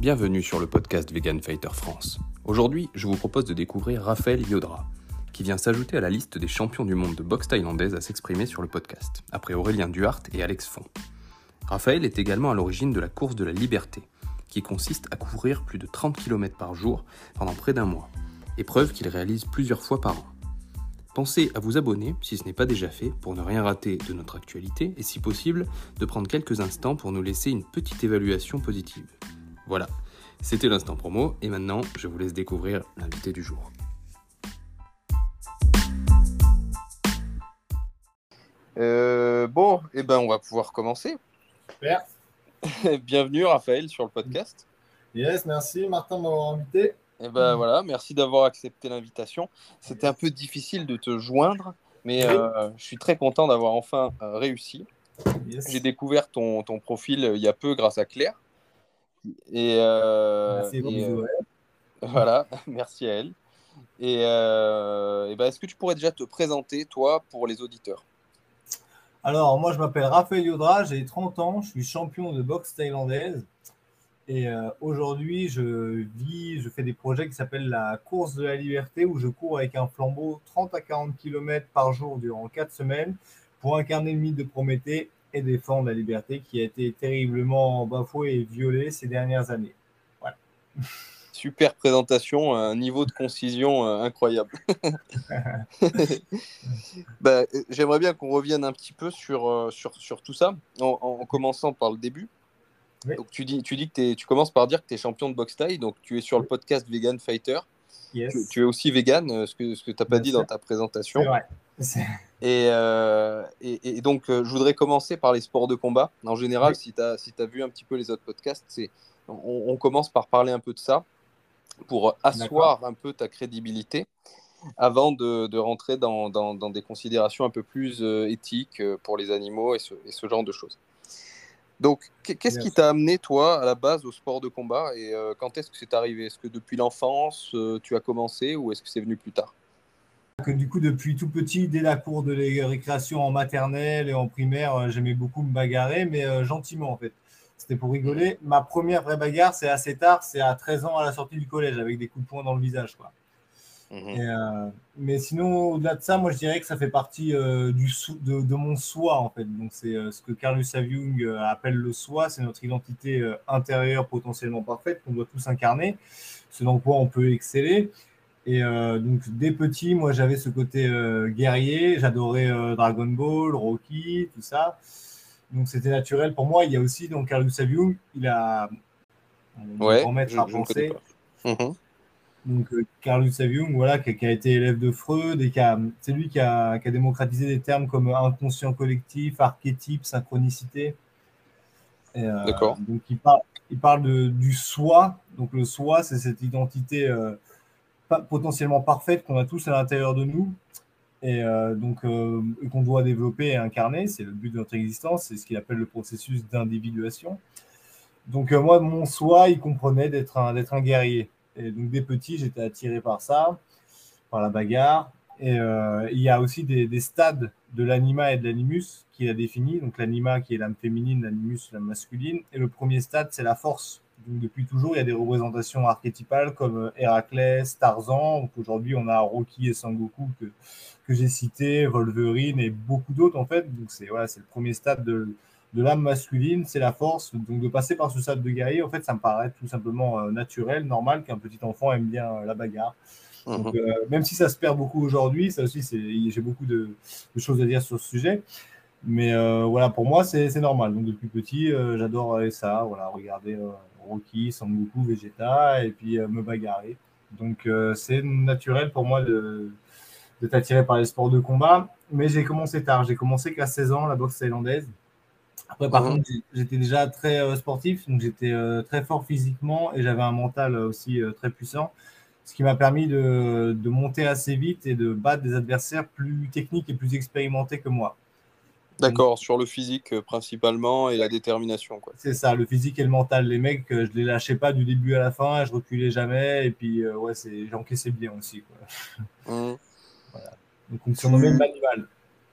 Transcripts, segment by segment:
Bienvenue sur le podcast Vegan Fighter France. Aujourd'hui, je vous propose de découvrir Raphaël Yodra, qui vient s'ajouter à la liste des champions du monde de boxe thaïlandaise à s'exprimer sur le podcast, après Aurélien Duhart et Alex Font. Raphaël est également à l'origine de la course de la liberté, qui consiste à courir plus de 30 km par jour pendant près d'un mois, épreuve qu'il réalise plusieurs fois par an. Pensez à vous abonner si ce n'est pas déjà fait pour ne rien rater de notre actualité et si possible de prendre quelques instants pour nous laisser une petite évaluation positive. Voilà, c'était l'instant promo et maintenant je vous laisse découvrir l'invité du jour. Euh, bon, et eh ben on va pouvoir commencer. Super. Bienvenue Raphaël sur le podcast. Yes, merci Martin de m'avoir invité. Et eh ben voilà, merci d'avoir accepté l'invitation. C'était un peu difficile de te joindre, mais euh, je suis très content d'avoir enfin euh, réussi. J'ai découvert ton, ton, profil euh, il y a peu grâce à Claire. Et, merci voilà, merci à elle. Et, et ben, est-ce que tu pourrais déjà te présenter, toi, pour les auditeurs? Alors, moi, je m'appelle Raphaël Yodra, j'ai 30 ans, je suis champion de boxe thaïlandaise. Et euh, aujourd'hui, je vis, je fais des projets qui s'appellent la course de la liberté où je cours avec un flambeau 30 à 40 km par jour durant 4 semaines pour incarner le mythe de Prométhée et défendre la liberté qui a été terriblement bafouée et violée ces dernières années. Voilà. Super présentation, un niveau de concision euh, incroyable. bah, J'aimerais bien qu'on revienne un petit peu sur, euh, sur, sur tout ça, en, en commençant par le début. Donc tu dis, tu dis que tu commences par dire que tu es champion de boxe taille, donc tu es sur le podcast Vegan Fighter. Tu, es aussi vegan, euh, ce que, ce que tu n'as pas dit dans ta présentation. Vrai. Et, euh, et, et, donc, euh, je voudrais commencer par les sports de combat. En général, si tu as, si as vu un petit peu les autres podcasts, on, on, commence par parler un peu de ça pour asseoir un peu ta crédibilité avant de, de rentrer dans, dans, dans, des considérations un peu plus éthiques pour les animaux et ce, et ce genre de choses. Donc, qu'est-ce qui t'a amené, toi, à la base, au sport de combat? Et euh, quand est-ce que c'est arrivé? Est-ce que depuis l'enfance, euh, tu as commencé ou est-ce que c'est venu plus tard? Que, Du coup, depuis tout petit, dès la cour de récréation en maternelle et en primaire, euh, j'aimais beaucoup me bagarrer, mais gentiment en fait. C'était pour rigoler. Ma première vraie bagarre, c'est assez tard, c'est à 13 ans à la sortie du collège, avec des coups de poing dans le visage. Quoi. Mhm. Euh, mais sinon, au-delà de ça, moi je dirais que ça fait partie euh, du de, de, mon soi en fait. Donc c'est euh, ce que Carl Gustav Jung appelle le soi, c'est notre identité intérieure potentiellement parfaite qu'on doit tous incarner, ce dans quoi on peut exceller. Et donc dès petit, moi j'avais ce côté guerrier, j'adorais Dragon Ball, Rocky, tout ça. Donc c'était naturel pour moi. Il y a aussi donc Carl Gustav Jung, il a ouais, grand maître à penser donc euh, Carl Gustav Jung, voilà, qui, a été élève de Freud et c'est lui qui a, démocratisé des termes comme inconscient collectif, archétype, synchronicité. Euh, D'accord. Donc il parle, il parle de, du soi. Donc le soi, c'est cette identité euh, potentiellement parfaite qu'on a tous à l'intérieur de nous et donc qu'on doit développer et incarner. C'est le but de notre existence. C'est ce qu'il appelle le processus d'individuation. Donc moi, mon soi, il comprenait d'être un, d'être un guerrier. Et donc, dès petit, j'étais attiré par ça, par la bagarre. Et euh, il y a aussi des, stades de l'anima et de l'animus qu'il a défini. Donc, l'anima qui est l'âme féminine, l'animus l'âme masculine. Et le premier stade, c'est la force. Donc, depuis toujours, il y a des représentations archétypales comme Héraclès, Tarzan. Aujourd'hui, on a Rocky et Sangoku que, que j'ai cité, Wolverine et beaucoup d'autres, en fait. Donc, c'est voilà, le premier stade de, de l'âme masculine, c'est la force. Donc de passer par ce stade de guerrier, en fait, ça me paraît tout simplement euh, naturel, normal qu'un petit enfant aime bien euh, la bagarre. Mhm. Euh, même si ça se perd beaucoup aujourd'hui, ça aussi, j'ai beaucoup de, choses à dire sur ce sujet. Mais voilà, pour moi, c'est normal. Donc depuis petit, j'adore ça, voilà, regarder Rocky, Sangoku, Vegeta, et puis me bagarrer. Donc c'est naturel pour moi de, de t'attirer par les sports de combat. Mais j'ai commencé tard. J'ai commencé qu'à 16 ans, la boxe thaïlandaise. Après, par mhm. contre, j'étais déjà très euh, sportif, donc j'étais euh, très fort physiquement et j'avais un mental aussi euh, très puissant, ce qui m'a permis de, de, monter assez vite et de battre des adversaires plus techniques et plus expérimentés que moi. D'accord, sur le physique principalement et la détermination. C'est ça, le physique et le mental. Les mecs, je les lâchais pas du début à la fin, je reculais jamais et puis ouais, j'encaissais bien aussi. Quoi. Mhm. Voilà. Donc on me surnommait.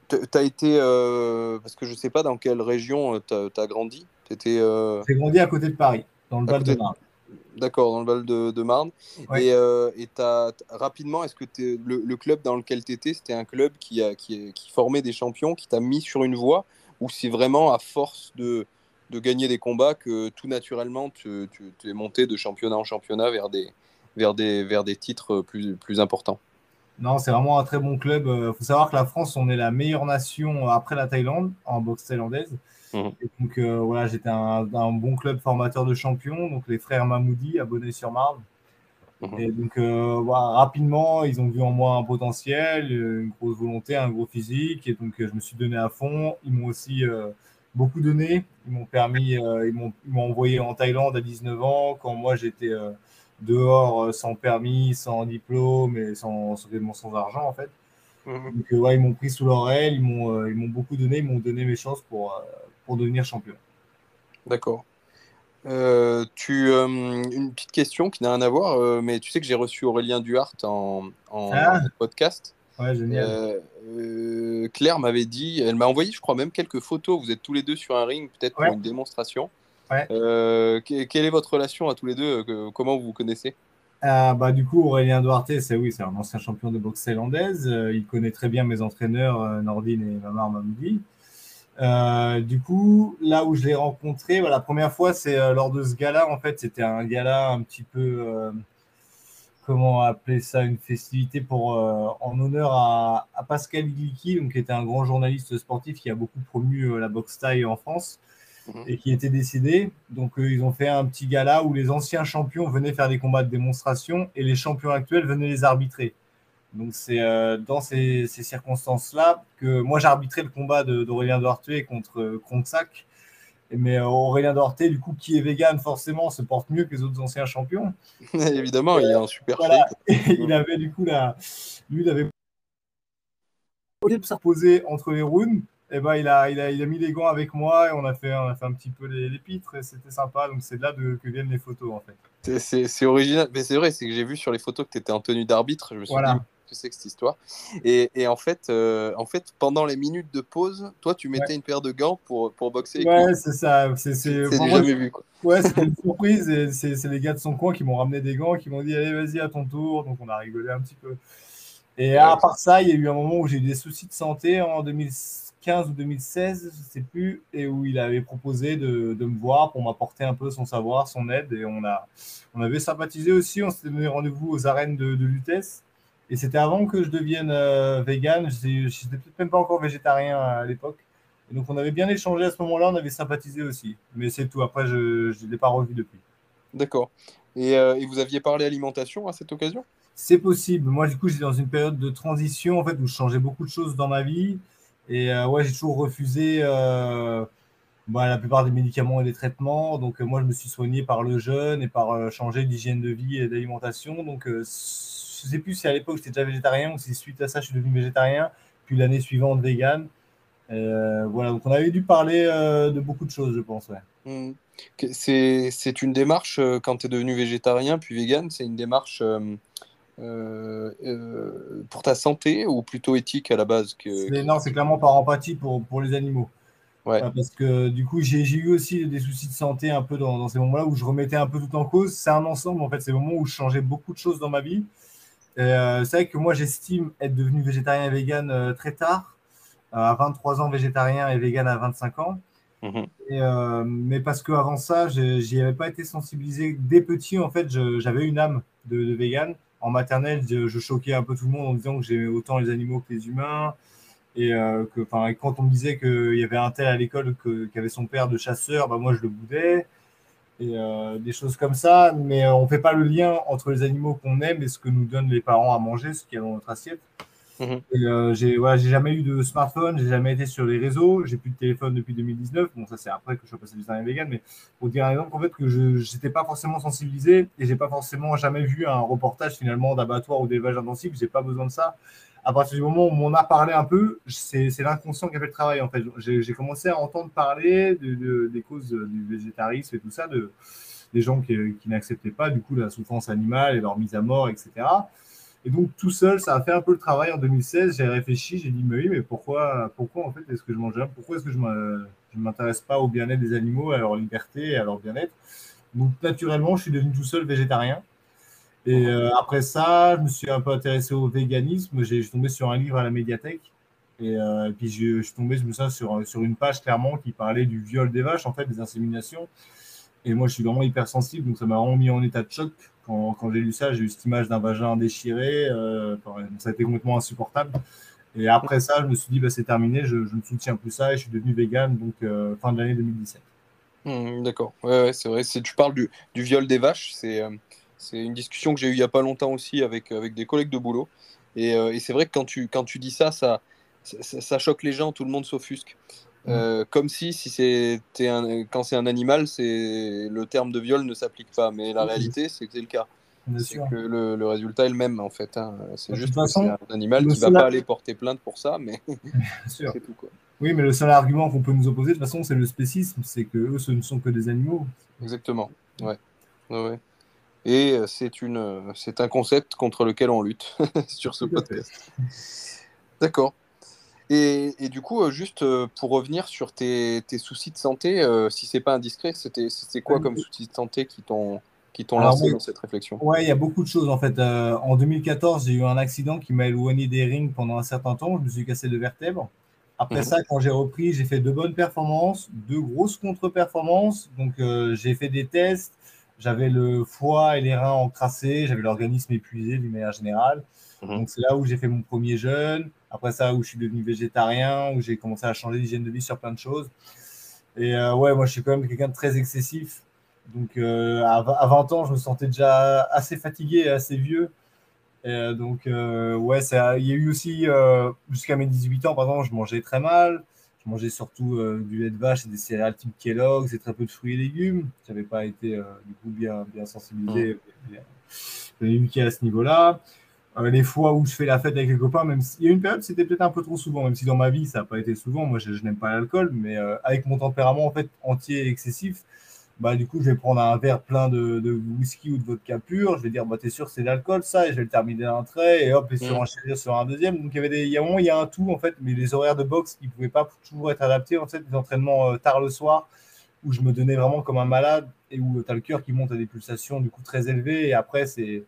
Tu as été, euh, parce que je ne sais pas dans quelle région euh, tu as, grandi. Euh, J'ai grandi à côté de Paris, dans le Val-de-Marne. D'accord, dans le Val de, Marne. Et, euh, rapidement, est-ce que le, club dans lequel tu étais, c'était un club qui, a, qui, qui, formait des champions, qui t'a mis sur une voie, ou c'est vraiment à force de, de, gagner des combats que tout naturellement, tu, tu, es monté de championnat en championnat vers des, vers des, vers des titres plus, plus importants? Non, c'est vraiment un très bon club. Il euh, faut savoir que la France, on est la meilleure nation après la Thaïlande en boxe thaïlandaise. Mhm. donc euh, voilà, j'étais un, bon club formateur de champions, donc les frères Mamoudi, abonnés sur marne mhm. Et donc euh, rapidement, ils ont vu en moi un potentiel, une grosse volonté, un gros physique. Et donc je me suis donné à fond. Ils m'ont aussi beaucoup donné. Ils m'ont permis, ils m'ont envoyé en Thaïlande à 19 ans quand moi j'étais dehors euh, sans permis, sans diplôme et sans, sans, argent en fait. Mhm. Donc ouais, ils m'ont pris sous l'oreille, ils m'ont euh, ils m'ont beaucoup donné, ils m'ont donné mes chances pour, euh, pour devenir champion. D'accord. tu, une petite question qui n'a rien à voir, mais tu sais que j'ai reçu Aurélien Duhart en, en ah. podcast. Ouais, génial. Claire m'avait dit, elle m'a envoyé, je crois, même quelques photos. Vous êtes tous les deux sur un ring, peut-être pour une démonstration. Euh, quelle est votre relation à tous les deux euh, Comment vous vous connaissez? Euh, bah, Du coup, Aurélien Duarte, c'est oui, c'est un ancien champion de boxe thaïlandaise. il connaît très bien mes entraîneurs, Nordine et Mamar Mamoudi. Du coup, là où je l'ai rencontré, bah, la première fois, c'est lors de ce gala. En fait, c'était un gala un petit peu, comment appeler ça, une festivité pour, en honneur à, Pascal Igliki, donc, qui était un grand journaliste sportif qui a beaucoup promu la boxe thaï en France et qui était décédé. Donc, euh, ils ont fait un petit gala où les anciens champions venaient faire des combats de démonstration et les champions actuels venaient les arbitrer. Donc, c'est euh, dans ces, circonstances-là que moi, j'ai arbitré le combat d'Aurélien Duarte contre euh, Kronsac. Mais Aurélien Duarte, du coup, qui est vegan, forcément, se porte mieux que les autres anciens champions. Évidemment, il est un super voilà. il avait, du coup, la... lui, il avait. Au lieu de se reposer entre les rounds, eh ben, il, a, il, a, il a mis les gants avec moi et on a fait, on a fait un petit peu les, les pitres et c'était sympa. Donc c'est là de, que viennent les photos en fait. C'est original, mais c'est vrai, c'est que j'ai vu sur les photos que tu étais en tenue d'arbitre. Je me suis dit, tu sais que cette histoire. Et, et en, fait, euh, en fait, pendant les minutes de pause, toi, tu mettais une paire de gants pour, pour boxer. Ouais, c'est ça. C'est jamais vu. Quoi. Ouais, c'était une surprise. et C'est les gars de son coin qui m'ont ramené des gants, qui m'ont dit, allez, vas-y, à ton tour. Donc on a rigolé un petit peu. Et à part ça, il y a eu un moment où j'ai eu des soucis de santé en 2006 ou 2016, je sais plus, et où il avait proposé de, de me voir pour m'apporter un peu son savoir, son aide, et on, a, on avait sympathisé aussi, on s'était donné rendez-vous aux arènes de, de Lutèce, et c'était avant que je devienne euh, vegan, j'étais peut-être même pas encore végétarien à l'époque, et donc on avait bien échangé à ce moment-là, on avait sympathisé aussi, mais c'est tout, après je ne l'ai pas revu depuis. D'accord. Et, euh, et, vous aviez parlé alimentation à cette occasion? C'est possible. Moi, du coup, j'étais dans une période de transition en fait où je changeais beaucoup de choses dans ma vie. Et euh, ouais, j'ai toujours refusé euh, bah, la plupart des médicaments et des traitements. Donc, euh, moi, je me suis soigné par le jeûne et par changer d'hygiène de vie et d'alimentation. Donc, je ne sais plus si à l'époque j'étais déjà végétarien ou si suite à ça, je suis devenu végétarien. Puis l'année suivante, vegan. voilà, donc on avait dû parler de beaucoup de choses, je pense. Ouais. Mmh. C'est une démarche, quand tu es devenu végétarien puis vegan, c'est une démarche euh, euh, pour ta santé ou plutôt éthique à la base que... Non, c'est clairement par empathie pour, pour les animaux. Ouais. Parce que du coup, j'ai eu aussi des soucis de santé un peu dans, ces moments-là où je remettais un peu tout en cause. C'est un ensemble, en fait, c'est le moment où je changeais beaucoup de choses dans ma vie. Euh, c'est vrai que moi, j'estime être devenu végétarien et vegan très tard, à 23 ans végétarien et vegan à 25 ans. Mhm. Et, mais parce qu'avant ça, j'y avais pas été sensibilisé. Dès petit, en fait, j'avais une âme de, de vegan en maternelle, je, choquais un peu tout le monde en disant que j'aimais autant les animaux que les humains. Et euh, que quand on me disait qu'il y avait un tel à l'école qui avait son père de chasseur, bah, moi je le boudais. Et euh, des choses comme ça. Mais euh, on ne fait pas le lien entre les animaux qu'on aime et ce que nous donnent les parents à manger, ce qu'il y a dans notre assiette. Mhm. Euh, j'ai voilà, jamais eu de smartphone, j'ai jamais été sur les réseaux, j'ai plus de téléphone depuis 2019. Bon, ça c'est après que je suis passé végétarien vegan, mais pour dire un exemple, en fait, que je n'étais pas forcément sensibilisé et j'ai pas forcément jamais vu un reportage finalement d'abattoir ou d'élevage intensif. J'ai pas besoin de ça. À partir du moment où on a parlé un peu, c'est l'inconscient qui a fait le travail. En fait, j'ai commencé à entendre parler de, des causes du végétarisme et tout ça, de, des gens qui, n'acceptaient pas du coup la souffrance animale et leur mise à mort, etc. Et donc, tout seul, ça a fait un peu le travail en 2016. J'ai réfléchi, j'ai dit, mais oui, mais pourquoi, pourquoi en fait, est-ce que je mange Pourquoi est-ce que je ne m'intéresse pas au bien-être des animaux, à leur liberté, à leur bien-être? Donc naturellement, je suis devenu tout seul végétarien. Et euh, après ça, je me suis un peu intéressé au véganisme. J'ai tombé sur un livre à la médiathèque. Et, euh, puis je, suis tombé, je me souviens, sur, sur une page clairement qui parlait du viol des vaches, en fait, des inséminations. Et moi, je suis vraiment hypersensible, donc ça m'a vraiment mis en état de choc. Quand, quand j'ai lu ça, j'ai eu cette image d'un vagin déchiré. Euh, ça a été complètement insupportable. Et après ça, je me suis dit, bah, c'est terminé, je, ne soutiens plus ça et je suis devenu vegan, donc fin de l'année 2017. Mmh, d'accord, ouais, c'est vrai. Tu parles du, du, viol des vaches, c'est c'est une discussion que j'ai eue il n'y a pas longtemps aussi avec, avec des collègues de boulot. Et, et c'est vrai que quand tu, quand tu dis ça, ça, ça, ça choque les gens, tout le monde s'offusque. Euh, comme si, si un, quand c'est un animal, c'est le terme de viol ne s'applique pas. Mais la réalité, c'est que c'est le cas. C'est que le, le, résultat est le même en fait. Hein. C'est juste que c'est un animal qui ne va pas aller porter plainte pour ça, mais c'est tout. Quoi. Oui, mais le seul argument qu'on peut nous opposer, de toute façon, c'est le spécisme, c'est que eux, ce ne sont que des animaux. Exactement. Ouais. ouais. Et euh, c'est une, euh, c'est un concept contre lequel on lutte sur ce podcast. D'accord. Et, du coup, euh, juste pour revenir sur tes, soucis de santé, euh, si c'est pas indiscret, c'était c'est quoi comme soucis de santé qui t'ont qui t'ont lancé dans cette réflexion? Ouais, il y a beaucoup de choses en fait. en 2014, j'ai eu un accident qui m'a éloigné des rings pendant un certain temps. Je me suis cassé deux vertèbres. Après mhm. ça, quand j'ai repris, j'ai fait de bonnes performances, de grosses contre-performances. Donc, j'ai fait des tests. J'avais le foie et les reins encrassés. J'avais l'organisme épuisé d'une manière générale. Mhm. Donc, c'est là où j'ai fait mon premier jeûne. Après ça, où je suis devenu végétarien, où j'ai commencé à changer d'hygiène de vie sur plein de choses. Et euh, ouais, moi, je suis quand même quelqu'un de très excessif. Donc, euh, à, 20 ans, je me sentais déjà assez fatigué et assez vieux. Et, euh, donc, ouais, ça, il y a eu aussi, jusqu'à mes 18 ans, par exemple, je mangeais très mal. Je mangeais surtout du lait de vache et des céréales type Kellogg's et très peu de fruits et légumes. Je n'avais pas été, du coup, bien, bien sensibilisé, bien, bien éduqué à ce niveau-là. Euh, les fois où je fais la fête avec les copains, même s'il y a une période, c'était peut-être un peu trop souvent, même si dans ma vie, ça n'a pas été souvent. Moi, je, n'aime pas l'alcool, mais euh, avec mon tempérament en fait entier et excessif, bah, du coup, je vais prendre un verre plein de, whisky ou de vodka pur. Je vais dire, bah, t'es sûr, c'est de l'alcool, ça, et je vais le terminer d'un trait, et hop, et sur mm. un sur un deuxième. Donc, il y avait des, il y a un il y a un tout, en fait, mais les horaires de boxe, ils ne pouvaient pas toujours être adaptés, en fait, les entraînements euh, tard le soir, où je me donnais vraiment comme un malade, et où tu as le cœur qui monte à des pulsations, du coup, très élevées, et après, c'est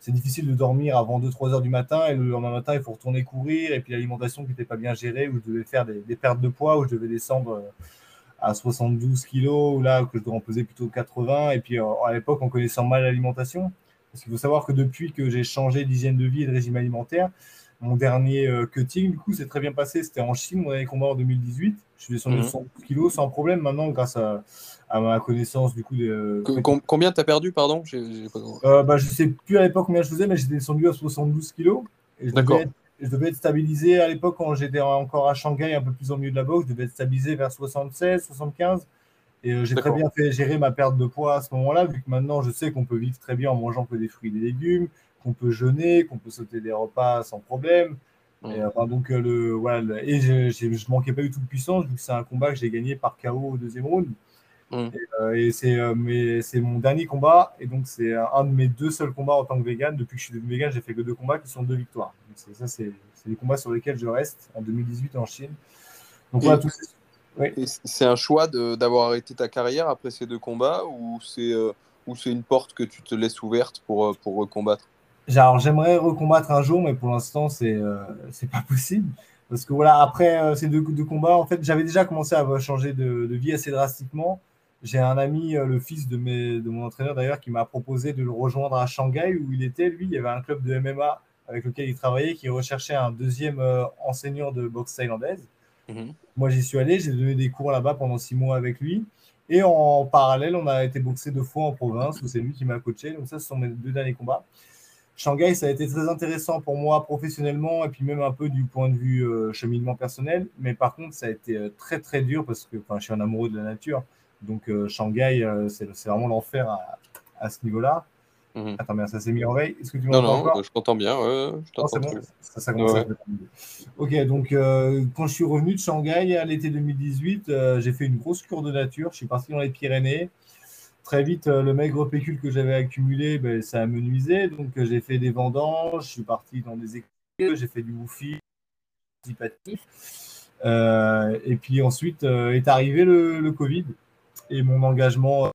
c'est difficile de dormir avant 2-3 heures du matin et le lendemain matin, il faut retourner courir. Et puis l'alimentation qui n'était pas bien gérée, où je devais faire des, pertes de poids, où je devais descendre euh, à 72 kilos, ou là, que je dois en peser plutôt 80. Et puis euh, à l'époque, on connaissait mal l'alimentation. Parce qu'il faut savoir que depuis que j'ai changé d'hygiène de vie et de régime alimentaire, mon dernier euh, cutting, du coup, c'est très bien passé. C'était en Chine, mon dernier combat en 2018. Je suis descendu de 100 kilos sans problème maintenant grâce à, à ma connaissance du coup. De... Combien t'as perdu, pardon? Euh, bah, Je sais plus à l'époque combien je faisais, mais j'étais descendu à 72 kilos. D'accord. Je devais être stabilisé à l'époque quand j'étais encore à Shanghai, un peu plus au milieu de la boxe. Je devais être stabilisé vers 76, 75. Et euh, j'ai très bien fait gérer ma perte de poids à ce moment-là, vu que maintenant je sais qu'on peut vivre très bien en mangeant que des fruits et des légumes, qu'on peut jeûner, qu'on peut sauter des repas sans problème. Et, enfin, donc, euh, le, voilà, et je, je, manquais pas du tout de puissance, vu que c'est un combat que j'ai gagné par KO au deuxième round. Mm. Euh, et, c'est, euh, c'est mon dernier combat. Et donc, c'est un de mes deux seuls combats en tant que vegan. Depuis que je suis devenu vegan, j'ai fait que deux combats qui sont deux victoires. C'est, ça, c'est, les combats sur lesquels je reste en 2018 en Chine. Donc, voilà, tout C'est un choix de, d'avoir arrêté ta carrière après ces deux combats ou c'est, euh, ou c'est une porte que tu te laisses ouverte pour, pour recombattre? Alors, j'aimerais recombattre un jour, mais pour l'instant, c'est, c'est pas possible. Parce que voilà, après ces deux, deux, combats, en fait, j'avais déjà commencé à changer de, de vie assez drastiquement. J'ai un ami, euh, le fils de, mes, de mon entraîneur d'ailleurs, qui m'a proposé de le rejoindre à Shanghai où il était. Lui, il y avait un club de MMA avec lequel il travaillait qui recherchait un deuxième euh, enseignant de boxe thaïlandaise. Mhm. Moi, j'y suis allé, j'ai donné des cours là-bas pendant six mois avec lui. Et en parallèle, on a été boxé deux fois en province où c'est lui qui m'a coaché. Donc, ça, ce sont mes deux derniers combats. Shanghai, ça a été très intéressant pour moi professionnellement et puis même un peu du point de vue euh, cheminement personnel. Mais par contre, ça a été très, très dur parce que je suis un amoureux de la nature. Donc euh, Shanghai, euh, c'est vraiment l'enfer à, ce niveau-là. Mhm. Attends, bien, ça s'est mis en veille. Est-ce que tu m'entends Non, non, je t'entends bien. je c'est bon. Ça, commence à Ok, donc euh, quand je suis revenu de Shanghai à l'été 2018, j'ai fait une grosse cure de nature. Je suis parti dans les Pyrénées. Très vite, le maigre pécule que j'avais accumulé, ben, ça a menuisé. Donc j'ai fait des vendanges, je suis parti dans des écoles, j'ai fait du woofi, et puis ensuite est arrivé le, le Covid et mon engagement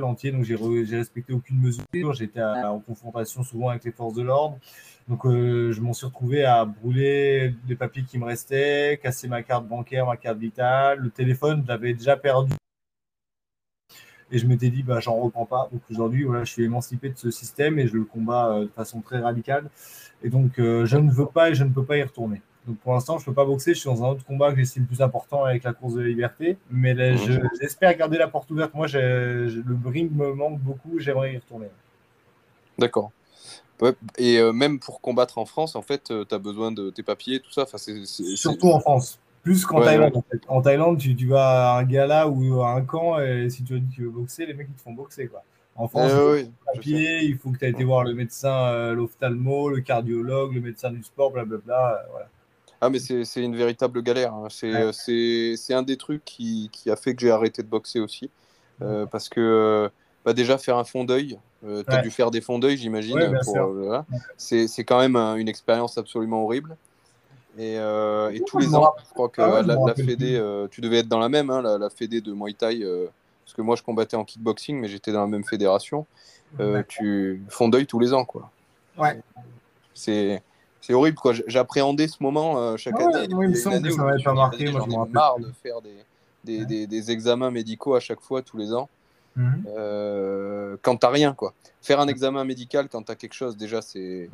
entier, donc j'ai respecté aucune mesure. J'étais en confrontation souvent avec les forces de l'ordre. Donc je m'en suis retrouvé à brûler des papiers qui me restaient, casser ma carte bancaire, ma carte vitale, le téléphone, je l'avais déjà perdu et je m'étais dit, bah, j'en reprends pas. Donc aujourd'hui, voilà, je suis émancipé de ce système et je le combats euh, de façon très radicale. Et donc, euh, je ne veux pas et je ne peux pas y retourner. Donc pour l'instant, je ne peux pas boxer. Je suis dans un autre combat que j'estime plus important avec la course de la liberté. Mais j'espère garder la porte ouverte. Moi, le ring me manque beaucoup. J'aimerais y retourner. D'accord. Et euh, même pour combattre en France, en fait, tu as besoin de tes papiers, tout ça? Surtout en France. Plus qu'en Thaïlande, en fait. En Thaïlande, tu, tu, vas à un gala ou à un camp, et si tu, tu veux boxer, les mecs, ils te font boxer, quoi. En France, il, faut papier, il faut que tu aies été voir le médecin, euh, l'ophtalmo, le cardiologue, le médecin du sport, blablabla. Euh, voilà. Ah, mais c'est une véritable galère. Hein. C'est un des trucs qui, qui, a fait que j'ai arrêté de boxer aussi. Euh, parce que bah déjà, faire un fond d'œil, tu as dû faire des fonds d'œil, j'imagine. c'est quand même une expérience absolument horrible. Et, euh, et tous les ans, je crois que ah la, Fédé, euh, tu devais être dans la même, hein, la, la, Fédé de Muay Thai, euh, parce que moi je combattais en kickboxing, mais j'étais dans la même fédération. tu font deuil tous les ans, quoi. Ouais. C'est c'est horrible, quoi. J'appréhendais ce moment chaque année. il me semble que ça m'avait pas marqué. Moi, je marre de faire des, des, des, des, examens médicaux à chaque fois, tous les ans. Mhm. quand t'as rien, quoi. Faire un examen médical quand t'as quelque chose, déjà, c'est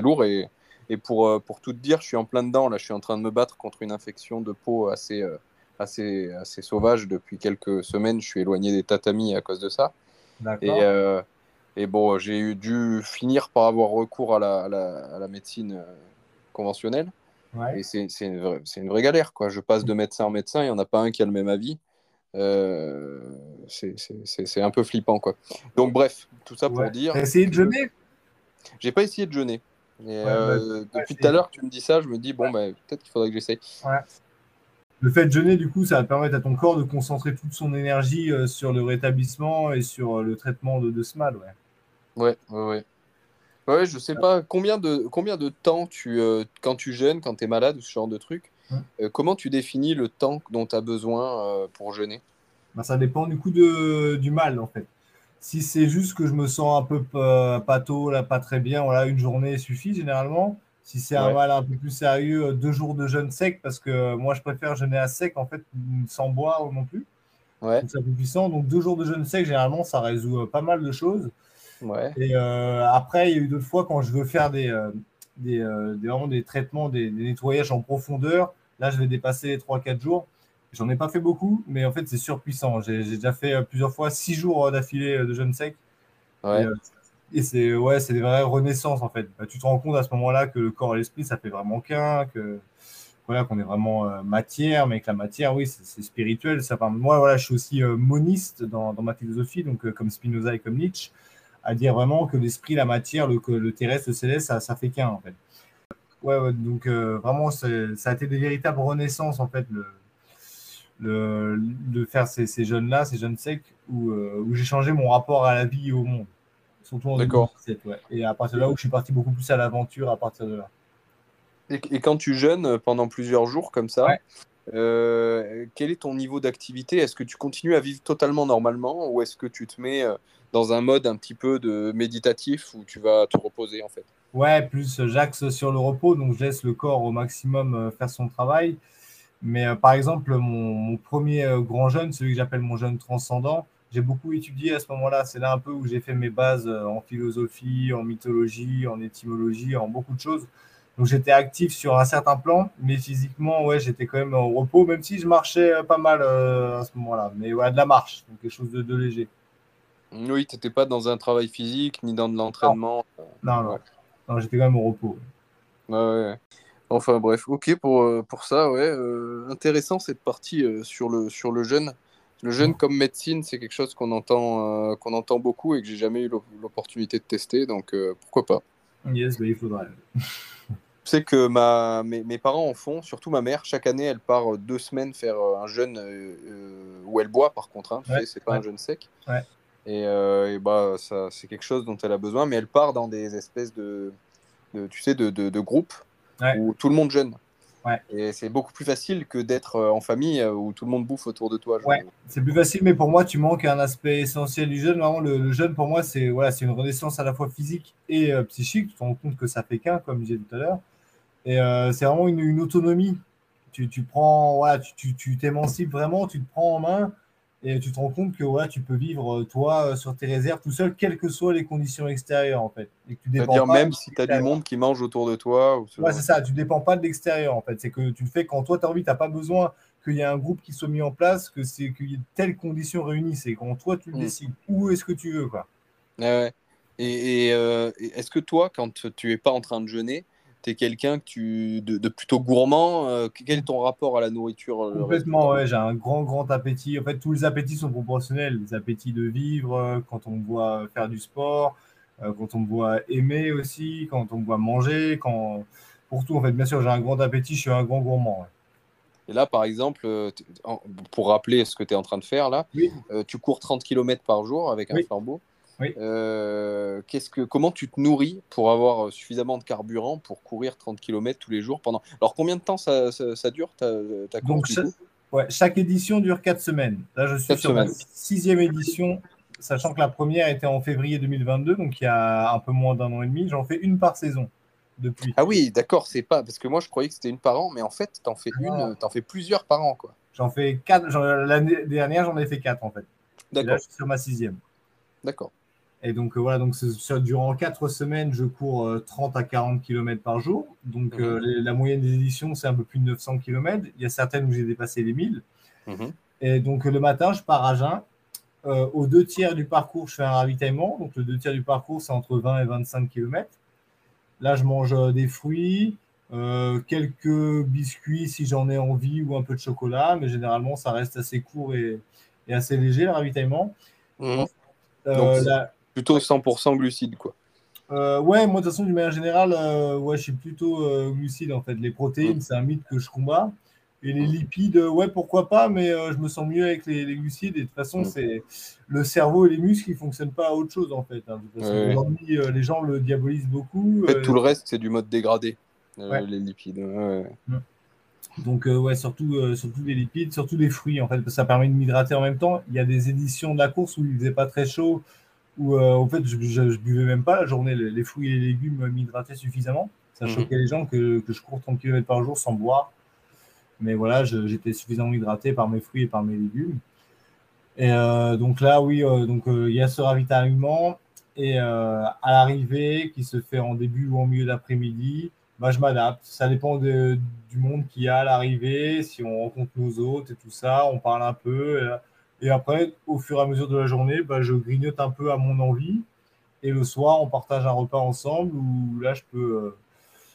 lourd et et pour, euh, pour tout te dire, je suis en plein dedans. Là, je suis en train de me battre contre une infection de peau assez, euh, assez, assez sauvage. Depuis quelques semaines, je suis éloigné des tatamis à cause de ça. Euh, et bon, j'ai dû finir par avoir recours à la, à la, médecine conventionnelle. Et c'est une, vraie, une vraie galère. Quoi. Je passe de médecin en médecin, il n'y en a pas un qui a le même avis. Euh, c'est un peu flippant. Quoi. Donc, bref, tout ça pour dire. T'as essayé de jeûner? J'ai pas essayé de jeûner. Euh, bah, depuis tout à l'heure, tu me dis ça, je me dis, bon, bah, peut-être qu'il faudrait que j'essaye. Le fait de jeûner, du coup, ça va permettre à ton corps de concentrer toute son énergie euh, sur le rétablissement et sur le traitement de, de ce mal. Ouais, ouais, ouais. Ouais, je sais pas combien de, combien de temps tu, quand tu jeûnes, quand tu es malade ou ce genre de truc, comment tu définis le temps dont tu as besoin pour jeûner? Bah, Ça dépend du coup de, du mal en fait. Si c'est juste que je me sens un peu euh, pato, là, pas très bien, voilà, une journée suffit généralement. Si c'est un mal un peu plus sérieux, euh, deux jours de jeûne sec, parce que euh, moi je préfère jeûner à sec en fait, sans boire non plus. Ouais. C'est puissant. Donc deux jours de jeûne sec, généralement, ça résout pas mal de choses. Ouais. Et après, il y a eu d'autres fois quand je veux faire des, des, des, des traitements, des, des, nettoyages en profondeur. Là, je vais dépasser les 3-4 jours. J'en ai pas fait beaucoup, mais en fait, c'est surpuissant. J'ai déjà fait euh, plusieurs fois six jours euh, d'affilée euh, de jeûne sec. Et, c'est ouais, des vraies renaissances en fait. Bah, tu te rends compte à ce moment-là que le corps et l'esprit, ça fait vraiment qu'un, que voilà, qu'on est vraiment matière, mais que la matière, oui, c'est spirituel. Ça, moi, voilà, je suis aussi moniste dans, dans, ma philosophie, donc comme Spinoza et comme Nietzsche, à dire vraiment que l'esprit, la matière, le, le terrestre, le céleste, ça, ça fait qu'un en fait. Ouais, donc vraiment, ça a été des véritables renaissances en fait. Le, le, de faire ces, ces jeunes-là, ces jeunes secs, où, euh, où j'ai changé mon rapport à la vie et au monde. Surtout en 2017, ouais. Et à partir de là où je suis parti beaucoup plus à l'aventure, à partir de là. Et, et, quand tu jeûnes pendant plusieurs jours comme ça, euh, quel est ton niveau d'activité? Est-ce que tu continues à vivre totalement normalement ou est-ce que tu te mets euh, dans un mode un petit peu de méditatif où tu vas te reposer en fait Ouais, plus j'axe sur le repos, donc je laisse le corps au maximum faire son travail. Mais euh, par exemple, mon, premier euh, grand jeune, celui que j'appelle mon jeune transcendant, j'ai beaucoup étudié à ce moment-là. C'est là un peu où j'ai fait mes bases euh, en philosophie, en mythologie, en étymologie, en beaucoup de choses. Donc j'étais actif sur un certain plan, mais physiquement, ouais, j'étais quand même au repos, même si je marchais pas mal à ce moment-là. Mais ouais, de la marche, quelque chose de, léger. Oui, tu n'étais pas dans un travail physique ni dans de l'entraînement. Non, non, non. j'étais quand même au repos. Ouais, ouais. Enfin bref, ok pour, euh, pour ça, ouais. Euh, intéressant cette partie euh, sur, le, sur le jeûne. Le jeûne mm. comme médecine, c'est quelque chose qu'on entend, qu'on entend beaucoup et que j'ai jamais eu l'opportunité de tester, donc pourquoi pas. Yes, bah, il faudrait. Je sais que ma, mes, mes, parents en font, surtout ma mère. Chaque année, elle part deux semaines faire un jeûne où elle boit, par contre. Hein, c'est pas un jeûne sec. Ouais. Et, et, bah, ça, c'est quelque chose dont elle a besoin. Mais elle part dans des espèces de, de tu sais, de, de, de groupes où tout le monde jeûne. Et c'est beaucoup plus facile que d'être en famille où tout le monde bouffe autour de toi. Ouais, c'est plus facile, mais pour moi, tu manques un aspect essentiel du jeûne. Vraiment, le, jeûne, pour moi, c'est voilà, une renaissance à la fois physique et psychique. Tu te rends compte que ça fait qu'un, comme je disais tout à l'heure. Et c'est vraiment une, une autonomie tu, tu prends, voilà, tu t'émancipes vraiment, tu te prends en main et tu te rends compte que ouais, tu peux vivre euh, toi euh, sur tes réserves tout seul, quelles que soient les conditions extérieures en fait. C'est-à-dire même si tu as du monde qui mange autour de toi. Ou ouais, c'est ça, tu ne dépends pas de l'extérieur en fait. C'est que tu le fais quand toi tu as envie, tu n'as pas besoin qu'il y ait un groupe qui soit mis en place, que c'est qu'il y ait telles conditions réunies. C'est quand toi tu le mm. décides, où est-ce que tu veux. Quoi. Ouais, Et, euh, et est-ce que toi, quand tu n'es pas en train de jeûner, tu es quelqu'un tu, de, plutôt gourmand. Euh, quel est ton rapport à la nourriture euh, Complètement, ouais, j'ai un grand, grand appétit. En fait, tous les appétits sont proportionnels. Les appétits de vivre, euh, quand on me voit faire du sport, quand on me voit aimer aussi, quand on me voit manger, quand... pour tout, en fait. Bien sûr, j'ai un grand appétit, je suis un grand gourmand. Et là, par exemple, pour rappeler ce que tu es en train de faire, là, tu cours 30 km par jour avec un flambeau. Euh, qu'est-ce que, comment tu te nourris pour avoir suffisamment de carburant pour courir 30 km tous les jours pendant... Alors, combien de temps ça, ça, dure ta, ta course chaque, ouais, chaque édition dure 4 semaines. Là, je suis sur la sixième édition, sachant que la première était en février 2022, donc il y a un peu moins d'un an et demi. J'en fais une par saison. Depuis. Ah oui, d'accord, c'est pas parce que moi je croyais que c'était une par an, mais en fait, tu en fais ah. une, en fais plusieurs par an, quoi. J'en fais quatre. L'année dernière, j'en ai fait quatre en fait. D'accord. Là, je suis sur ma sixième. D'accord. Et donc euh, voilà, donc durant quatre semaines, je cours 30 euh, à 40 km par jour. Donc euh, mhm. la moyenne des éditions, c'est un peu plus de 900 km. Il y a certaines où j'ai dépassé les 1000. Mhm. Et donc le matin, je pars à jeun. aux deux tiers du parcours, je fais un ravitaillement. Donc le deux tiers du parcours, c'est entre 20 et 25 km. Là, je mange des fruits, quelques biscuits si j'en ai envie ou un peu de chocolat, mais généralement, ça reste assez court et, assez léger le ravitaillement. Mhm. Donc, Plutôt 100% glucides, quoi. Euh, ouais, moi, de toute façon, d'une manière générale, euh, ouais, je suis plutôt euh, glucide, en fait. Les protéines, mm. c'est un mythe que je combats. Et les lipides, ouais, pourquoi pas, mais je me sens mieux avec les, glucides. Et de toute façon, mm. c'est le cerveau et les muscles, ils ne fonctionnent pas à autre chose, en fait. Hein. Aujourd'hui, les gens le diabolisent beaucoup. En fait, tout le reste, c'est du mode dégradé, les lipides. Mm. Donc, ouais, surtout, surtout les lipides, surtout les fruits, en fait, parce que ça permet de m'hydrater en même temps. Il y a des éditions de la course où il ne faisait pas très chaud où euh, en fait je, je, buvais même pas la journée les, fruits et les légumes m'hydrataient suffisamment. Ça choquait les gens que, que, je cours 30 km par jour sans boire. Mais voilà, j'étais suffisamment hydraté par mes fruits et par mes légumes. Et euh, donc là, oui, euh, donc il y a ce ravitaillement et à l'arrivée qui se fait en début ou en milieu d'après-midi, bah, je m'adapte. Ça dépend de, du monde qu'il y a à l'arrivée, si on rencontre nos hôtes et tout ça, on parle un peu. Et après, au fur et à mesure de la journée, bah, je grignote un peu à mon envie. Et le soir, on partage un repas ensemble où là, je peux, euh,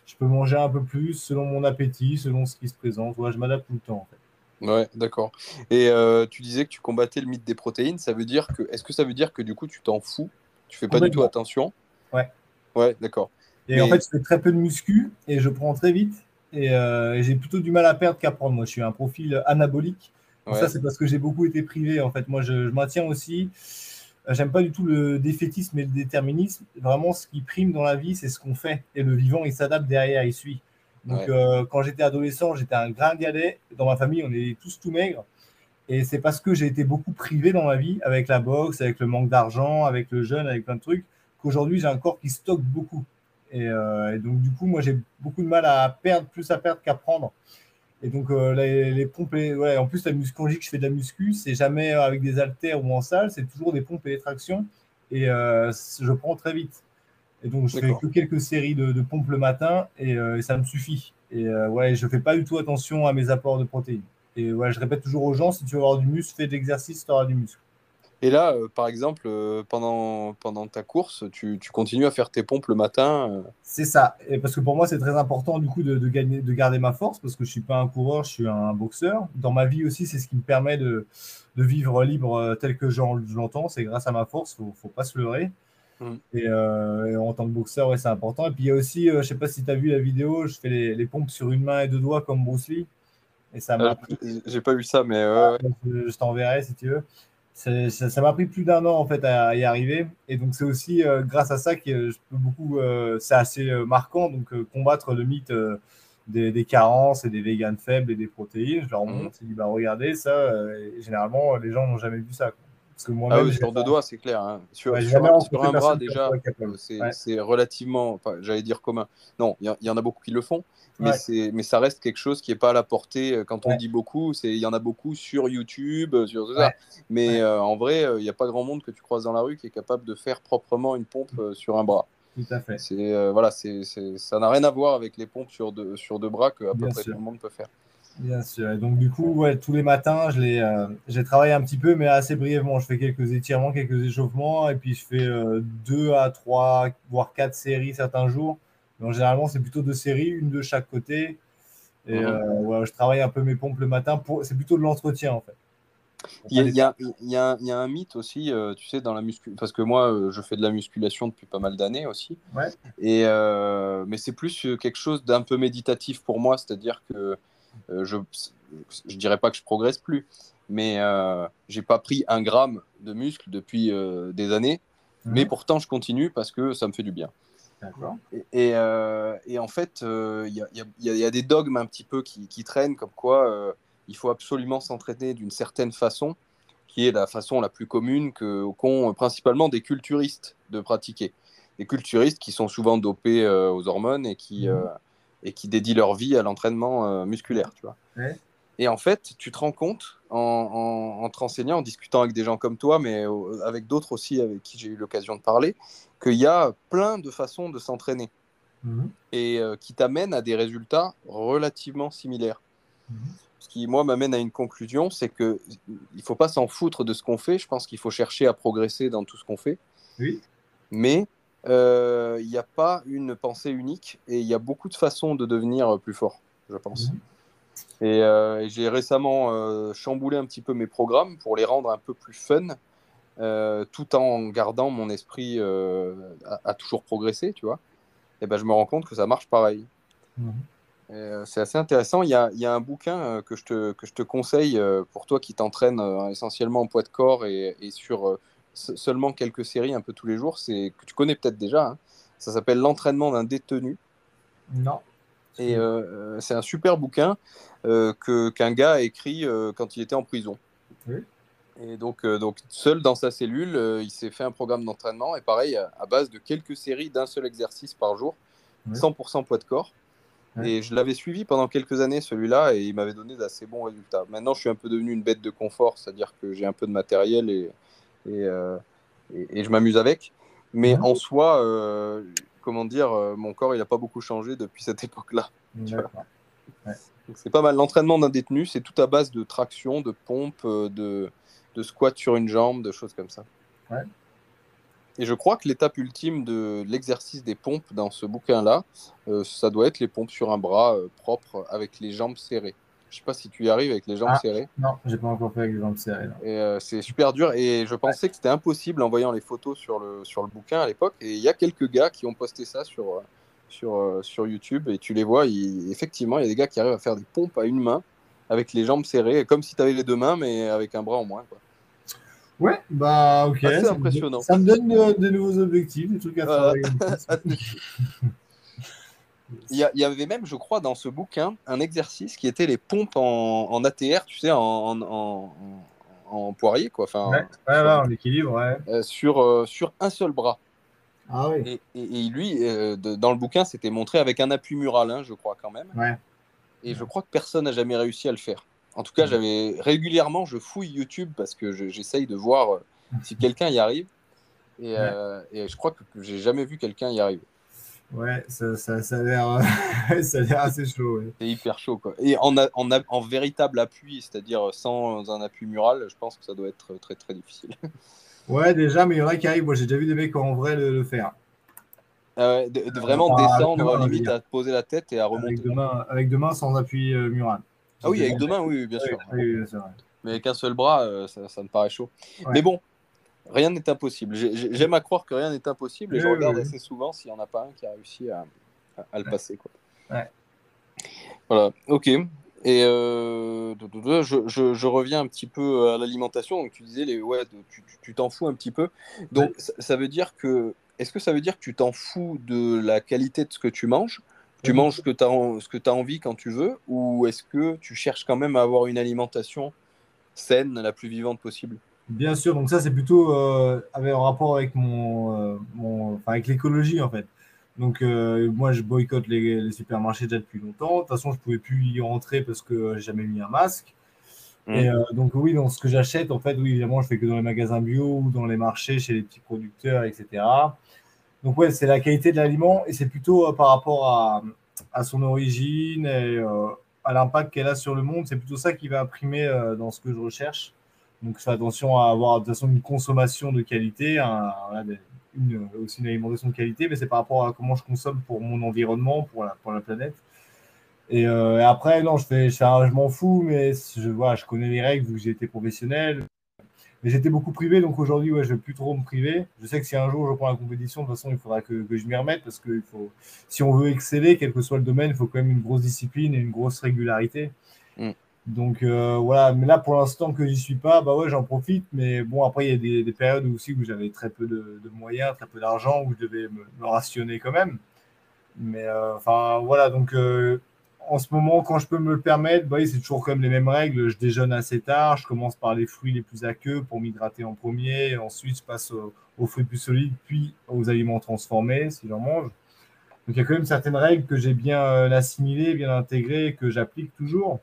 je peux manger un peu plus selon mon appétit, selon ce qui se présente. je m'adapte tout le temps. En fait. Ouais, d'accord. Et euh, tu disais que tu combattais le mythe des protéines. Ça veut dire que, est-ce que ça veut dire que du coup, tu t'en fous? Tu fais pas du tout attention? Ouais. Ouais, d'accord. Et en fait, je fais très peu de muscu et je prends très vite. Et, euh, et j'ai plutôt du mal à perdre qu'à prendre. Moi, je suis un profil anabolique. Ça, c'est parce que j'ai beaucoup été privé. En fait, moi, je, je maintiens aussi. Euh, j'aime pas du tout le défaitisme et le déterminisme. Vraiment, ce qui prime dans la vie, c'est ce qu'on fait. Et le vivant, il s'adapte derrière, il suit. Donc, euh, quand j'étais adolescent, j'étais un gringalet. Dans ma famille, on est tous tout maigres. Et c'est parce que j'ai été beaucoup privé dans ma vie, avec la boxe, avec le manque d'argent, avec le jeûne, avec plein de trucs, qu'aujourd'hui, j'ai un corps qui stocke beaucoup. Et, euh, et donc, du coup, moi, j'ai beaucoup de mal à perdre, plus à perdre qu'à prendre. Et donc, euh, les, pompes, ouais, en plus, la muscu, quand je dis que je fais de la muscu, c'est jamais avec des haltères ou en salle, c'est toujours des pompes et des tractions. Et euh, je prends très vite. Et donc, je fais que quelques séries de, pompes le matin et, euh, ça me suffit. Et ouais, je fais pas du tout attention à mes apports de protéines. Et ouais, je répète toujours aux gens, si tu veux avoir du muscle, fais de l'exercice, tu auras du muscle. Et là, euh, par exemple, euh, pendant, pendant ta course, tu, tu, continues à faire tes pompes le matin euh. C'est ça. Et parce que pour moi, c'est très important du coup de, de, gagner, de garder ma force parce que je ne suis pas un coureur, je suis un boxeur. Dans ma vie aussi, c'est ce qui me permet de, de vivre libre tel que je l'entends. C'est grâce à ma force, il ne faut pas se leurrer. Mm. Et, en tant que boxeur, ouais, c'est important. Et puis il y a aussi, je ne sais pas si tu as vu la vidéo, je fais les, les, pompes sur une main et deux doigts comme Bruce Lee. Et ça m'a. J'ai pas vu ça, mais. je t'enverrai si tu veux ça m'a pris plus d'un an en fait à y arriver et donc c'est aussi euh, grâce à ça que je peux beaucoup euh, c'est assez euh, marquant donc combattre le mythe des, carences et des véganes faibles et des protéines. Je leur mhm. montre, je dis bah regardez ça. Généralement, les gens n'ont jamais vu ça. Parce que moi ah oui, sur deux doigts, c'est clair. Hein. Sur, un bras, déjà, c'est relativement, j'allais dire commun. Non, il y, en a beaucoup qui le font, mais, mais ça reste quelque chose qui n'est pas à la portée. Euh, quand on dit beaucoup, il y en a beaucoup sur YouTube, euh, sur tout ça. Mais en vrai, il n'y a pas grand monde que tu croises dans la rue qui est capable de faire proprement une pompe sur un bras. Tout à fait. C'est euh, voilà, c'est ça n'a rien à voir avec les pompes sur deux, sur deux bras que à peu près tout le monde peut faire. Bien sûr. Et donc du coup, ouais, tous les matins, je les, euh, j'ai travaillé un petit peu, mais assez brièvement. Je fais quelques étirements, quelques échauffements, et puis je fais euh, deux à trois, voire quatre séries certains jours. Donc généralement, c'est plutôt deux séries, une de chaque côté. Et mhm. je travaille un peu mes pompes le matin. Pour... C'est plutôt de l'entretien en fait. Il y, a, y, a, y, a, un mythe aussi, euh, tu sais, dans la musculation, parce que moi, euh, je fais de la musculation depuis pas mal d'années aussi. Ouais. Et, euh, mais c'est plus quelque chose d'un peu méditatif pour moi, c'est-à-dire que je je dirais pas que je progresse plus, mais j'ai pas pris un gramme de muscle depuis des années, mais pourtant je continue parce que ça me fait du bien. Et, et, en fait, il y, y, a des dogmes un petit peu qui, qui traînent, comme quoi il faut absolument s'entraîner d'une certaine façon, qui est la façon la plus commune qu'ont principalement des culturistes de pratiquer. Des culturistes qui sont souvent dopés euh, aux hormones et qui, mhm. euh, et qui dédient leur vie à l'entraînement euh, musculaire. Tu vois. Et en fait, tu te rends compte en, en, te renseignant, en discutant avec des gens comme toi, mais avec d'autres aussi avec qui j'ai eu l'occasion de parler, qu'il y a plein de façons de s'entraîner mhm. et qui t'amènent à des résultats relativement similaires. Mhm ce qui, moi, m'amène à une conclusion, c'est qu'il ne faut pas s'en foutre de ce qu'on fait. Je pense qu'il faut chercher à progresser dans tout ce qu'on fait. Oui. Mais euh, il n'y a pas une pensée unique et il y a beaucoup de façons de devenir plus fort, je pense. Euh, et, j'ai récemment euh, chamboulé un petit peu mes programmes pour les rendre un peu plus fun, tout en gardant mon esprit à, toujours progresser, tu vois. Et ben, je me rends compte que ça marche pareil. Mhm. Euh, c'est assez intéressant. Il y, a, un bouquin euh, que je te, que je te conseille euh, pour toi qui t'entraîne essentiellement en poids de corps et, sur seulement quelques séries un peu tous les jours. C'est que tu connais peut-être déjà. Hein. Ça s'appelle L'entraînement d'un détenu. Non. Et c'est un super bouquin que qu'un gars a écrit quand il était en prison. Et donc, donc, seul dans sa cellule, il s'est fait un programme d'entraînement. Et pareil, à, base de quelques séries d'un seul exercice par jour, 100% poids de corps. Et je l'avais suivi pendant quelques années, celui-là, et il m'avait donné d'assez bons résultats. Maintenant, je suis un peu devenu une bête de confort, c'est-à-dire que j'ai un peu de matériel et, et, euh, et, je m'amuse avec. Mais en soi, euh, comment dire, euh, mon corps, il n'a pas beaucoup changé depuis cette époque-là. C'est pas mal. L'entraînement d'un détenu, c'est tout à base de traction, de pompe, de, de squat sur une jambe, de choses comme ça. Ouais. Et je crois que l'étape ultime de l'exercice des pompes dans ce bouquin-là, euh, ça doit être les pompes sur un bras euh, propre avec les jambes serrées. Je sais pas si tu y arrives avec les jambes ah, serrées. Non, j'ai pas encore fait avec les jambes serrées. Et euh, c'est super dur. Et je pensais que c'était impossible en voyant les photos sur le, sur le bouquin à l'époque. Et il y a quelques gars qui ont posté ça sur, sur, sur YouTube. Et tu les vois, effectivement, il y a des gars qui arrivent à faire des pompes à une main avec les jambes serrées, comme si tu avais les deux mains, mais avec un bras en moins. Quoi. Ouais, bah ok. C'est impressionnant. ça me donne de, nouveaux objectifs, des trucs à travailler. il, y il y, avait même, je crois, dans ce bouquin, un exercice qui était les pompes en, en ATR, tu sais, en, en, en poirier, quoi. Enfin, ouais, ouais, en équilibre, ouais. Euh, sur, euh, sur un seul bras. Ah oui. Et, et, lui, euh, dans le bouquin, c'était montré avec un appui mural, hein, je crois, quand même. Ouais. Et je crois que personne n'a jamais réussi à le faire. En tout cas, j'avais régulièrement, je fouille YouTube parce que j'essaye de voir si quelqu'un y arrive. Et, euh, et, je crois que, j'ai jamais vu quelqu'un y arriver. Ouais, ça, ça, ça a l'air assez chaud. C'est hyper chaud. Quoi. Et en, en, en véritable appui, c'est-à-dire sans un appui mural, je pense que ça doit être très très difficile. Ouais, déjà, mais il y en a qui arrivent. Moi, j'ai déjà vu des mecs en vrai le, faire. Ah de, vraiment descendre, limite à poser la tête et à remonter. Avec deux mains, avec deux mains sans appui euh, mural. Ah oui, avec deux mains, oui, bien sûr. Mais avec un seul bras, euh, ça, me paraît chaud. Mais bon, rien n'est impossible. J'aime à croire que rien n'est impossible et je regarde assez souvent s'il n'y en a pas un qui a réussi à, le passer. Quoi. Voilà, ok. Et euh, je, reviens un petit peu à l'alimentation. Donc tu disais, les, ouais, tu t'en fous un petit peu. Donc ça, veut dire que, est-ce que ça veut dire que tu t'en fous de la qualité de ce que tu manges? Tu manges ce que tu as, ce que as envie quand tu veux? Ou est-ce que tu cherches quand même à avoir une alimentation saine, la plus vivante possible? Bien sûr, donc ça c'est plutôt euh, avec, en rapport avec mon, euh, mon enfin, avec l'écologie en fait. Donc euh, moi je boycotte les, les, supermarchés déjà depuis longtemps. De toute façon je pouvais plus y rentrer parce que j'ai jamais mis un masque. Mmh. Et donc oui, dans ce que j'achète en fait, oui évidemment je fais que dans les magasins bio ou dans les marchés chez les petits producteurs, etc. Donc ouais, c'est la qualité de l'aliment et c'est plutôt par rapport à, à, son origine et à l'impact qu'elle a sur le monde. C'est plutôt ça qui va imprimer dans ce que je recherche. Donc fais attention à avoir de toute façon une consommation de qualité, aussi une alimentation de qualité, mais c'est par rapport à comment je consomme pour mon environnement, pour la, planète. Et, euh, et après, non, je m'en fous, mais je, connais les règles vu que j'ai été professionnel. Mais j'étais beaucoup privé, donc aujourd'hui, ouais, je ne vais plus trop me priver. Je sais que si un jour je prends la compétition, de toute façon, il faudra que, je m'y remette parce que si on veut exceller, quel que soit le domaine, il faut quand même une grosse discipline et une grosse régularité. Mm. Donc euh, voilà, mais là pour l'instant que j'y suis pas, bah ouais, j'en profite. Mais bon, après, il y a des, des périodes aussi où j'avais très peu de, moyens, très peu d'argent, où je devais me, rationner quand même. Mais euh, enfin voilà, donc euh, en ce moment, quand je peux me le permettre, bah, c'est toujours comme les mêmes règles. Je déjeune assez tard, je commence par les fruits les plus aqueux pour m'hydrater en premier. Ensuite, je passe aux, aux, fruits plus solides, puis aux aliments transformés si j'en mange. Donc il y a quand même certaines règles que j'ai bien assimilées, bien intégrées, que j'applique toujours.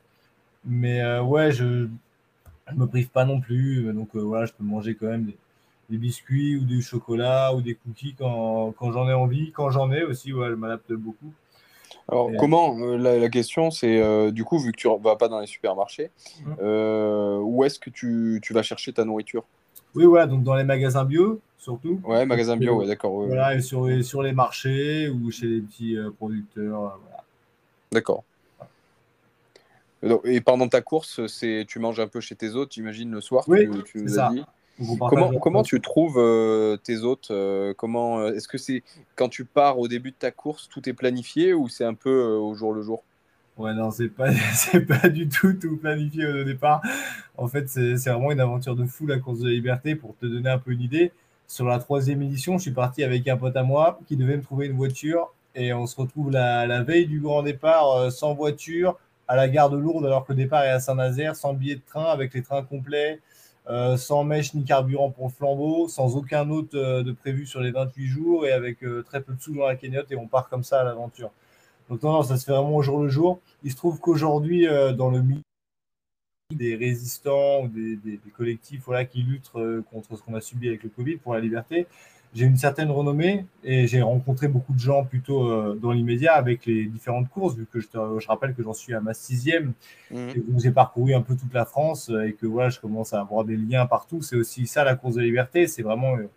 Mais euh, ouais, je ne me prive pas non plus. Donc euh, voilà, je peux manger quand même des, des, biscuits ou du chocolat ou des cookies quand, quand j'en ai envie. Quand j'en ai aussi, ouais, je m'adapte beaucoup. Alors, et comment euh, la, la, question, c'est euh, du coup, vu que tu ne vas pas dans les supermarchés, mmh. euh, où est-ce que tu, tu, vas chercher ta nourriture? Oui, voilà, donc dans les magasins bio, surtout. Ouais, magasins bio, ouais, d'accord. Ouais, voilà, et sur, et sur les marchés ou chez les petits producteurs. Voilà. D'accord. Et pendant ta course, c'est tu manges un peu chez tes autres, j'imagine, le soir Oui, tu, tu c'est ça. Dit. Comment, comment tu trouves euh, tes hôtes euh, Comment est-ce que c'est quand tu pars au début de ta course, tout est planifié ou c'est un peu euh, au jour le jour? Ouais, non, c'est pas, c'est pas du tout tout planifié au départ. En fait, c'est, c'est vraiment une aventure de fou la course de la liberté. Pour te donner un peu une idée, sur la troisième édition, je suis parti avec un pote à moi qui devait me trouver une voiture et on se retrouve la, la veille du grand départ sans voiture à la gare de Lourdes alors que le départ est à Saint-Nazaire, sans billet de train, avec les trains complets. Euh, sans mèche ni carburant pour le flambeau, sans aucun autre euh, de prévu sur les 28 jours et avec euh, très peu de sous dans la cagnotte et on part comme ça à l'aventure. Donc non, non, ça se fait vraiment au jour le jour. Il se trouve qu'aujourd'hui, dans le milieu des résistants ou des, des, des, collectifs voilà, qui luttent contre ce qu'on a subi avec le Covid pour la liberté, j'ai une certaine renommée et j'ai rencontré beaucoup de gens plutôt euh, dans l'immédiat avec les différentes courses, vu que je, te, je rappelle que j'en suis à ma sixième mmh. et j'ai parcouru un peu toute la France et que voilà, je commence à avoir des liens partout. C'est aussi ça la course de liberté. C'est vraiment euh,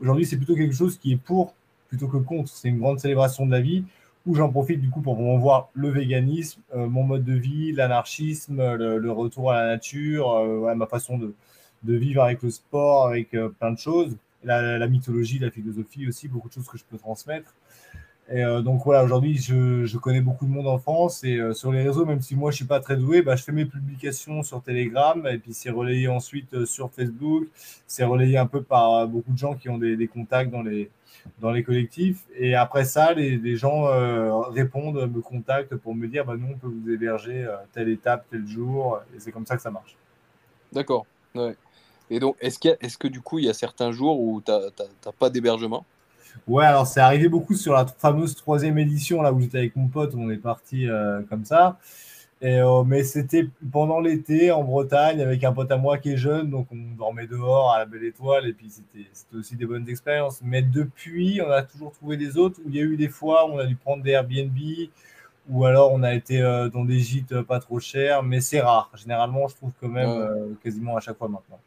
aujourd'hui, c'est plutôt quelque chose qui est pour plutôt que contre. C'est une grande célébration de la vie où j'en profite du coup pour voir le véganisme, euh, mon mode de vie, l'anarchisme, le, le, retour à la nature, euh, ma façon de, de, vivre avec le sport, avec euh, plein de choses la, mythologie, la philosophie aussi, beaucoup de choses que je peux transmettre. Et euh, donc voilà, aujourd'hui, je, connais beaucoup de monde en France et euh, sur les réseaux, même si moi je suis pas très doué, bah, je fais mes publications sur Telegram et puis c'est relayé ensuite euh, sur Facebook, c'est relayé un peu par beaucoup de gens qui ont des, contacts dans les dans les collectifs. Et après ça, les, gens répondent, me contactent pour me dire, bah, nous on peut vous héberger telle étape, tel jour, et c'est comme ça que ça marche. D'accord. Ouais. Et donc, est-ce, qu est que du coup, il y a certains jours où tu n'as pas d'hébergement? Ouais, alors c'est arrivé beaucoup sur la fameuse troisième édition, là où j'étais avec mon pote, on est parti euh, comme ça. Et, euh, mais c'était pendant l'été en Bretagne avec un pote à moi qui est jeune, donc on dormait dehors à la belle étoile, et puis c'était aussi des bonnes expériences. Mais depuis, on a toujours trouvé des autres où il y a eu des fois où on a dû prendre des Airbnb, ou alors on a été euh, dans des gîtes pas trop chers, mais c'est rare. Généralement, je trouve quand même ouais. euh, quasiment à chaque fois maintenant.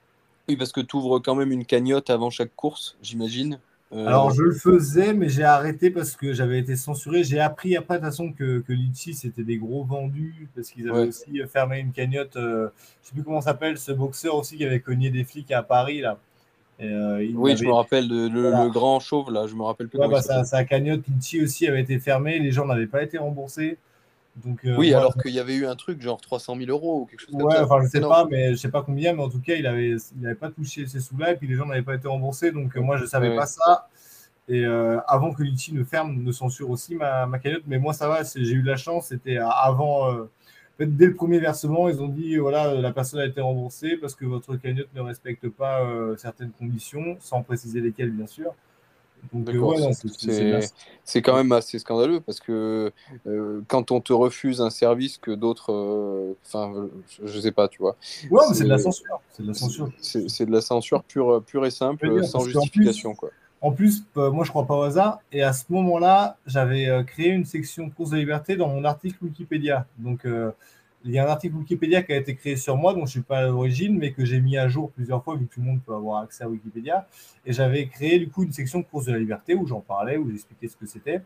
Oui, parce que tu ouvres quand même une cagnotte avant chaque course, j'imagine. Euh... Alors, je le faisais, mais j'ai arrêté parce que j'avais été censuré. J'ai appris après, de toute façon, que, que Litchi, c'était des gros vendus parce qu'ils avaient ouais. aussi fermé une cagnotte. Euh, je ne sais plus comment s'appelle, ce boxeur aussi qui avait cogné des flics à Paris, là. Et, euh, oui, avait... je me rappelle, de, le, voilà. le, grand chauve, là, je me rappelle plus. Ouais, bah, sa, sa, cagnotte Litchi aussi avait été fermée, les gens n'avaient pas été remboursés. Donc, euh, oui, voilà. alors qu'il y avait eu un truc genre 300 000 euros ou quelque chose ouais, comme ça. enfin, je sais pas, mais je sais pas combien, mais en tout cas, il avait, il avait pas touché ces sous-là et puis les gens n'avaient pas été remboursés. Donc, euh, moi, je savais ouais. pas ça. Et euh, avant que Litchi ne ferme, ne censure aussi ma, ma cagnotte. Mais moi, ça va, j'ai eu la chance. C'était avant, euh, dès le premier versement, ils ont dit voilà, la personne a été remboursée parce que votre cagnotte ne respecte pas certaines conditions, sans préciser lesquelles, bien sûr. C'est quand même assez scandaleux parce que quand on te refuse un service que d'autres. Enfin, je, sais pas, tu vois. Ouais, c'est de la censure. C'est de la censure. C'est de la censure pure, pure et simple, sans justification. quoi. En plus, euh, moi, je crois pas au hasard. Et à ce moment-là, j'avais euh, créé une section course de liberté dans mon article Wikipédia. Donc, euh, il y a un article Wikipédia qui a été créé sur moi, dont je ne suis pas à l'origine, mais que j'ai mis à jour plusieurs fois, vu que tout le monde peut avoir accès à Wikipédia. Et j'avais créé, du coup, une section course de la liberté où j'en parlais, où j'expliquais ce que c'était.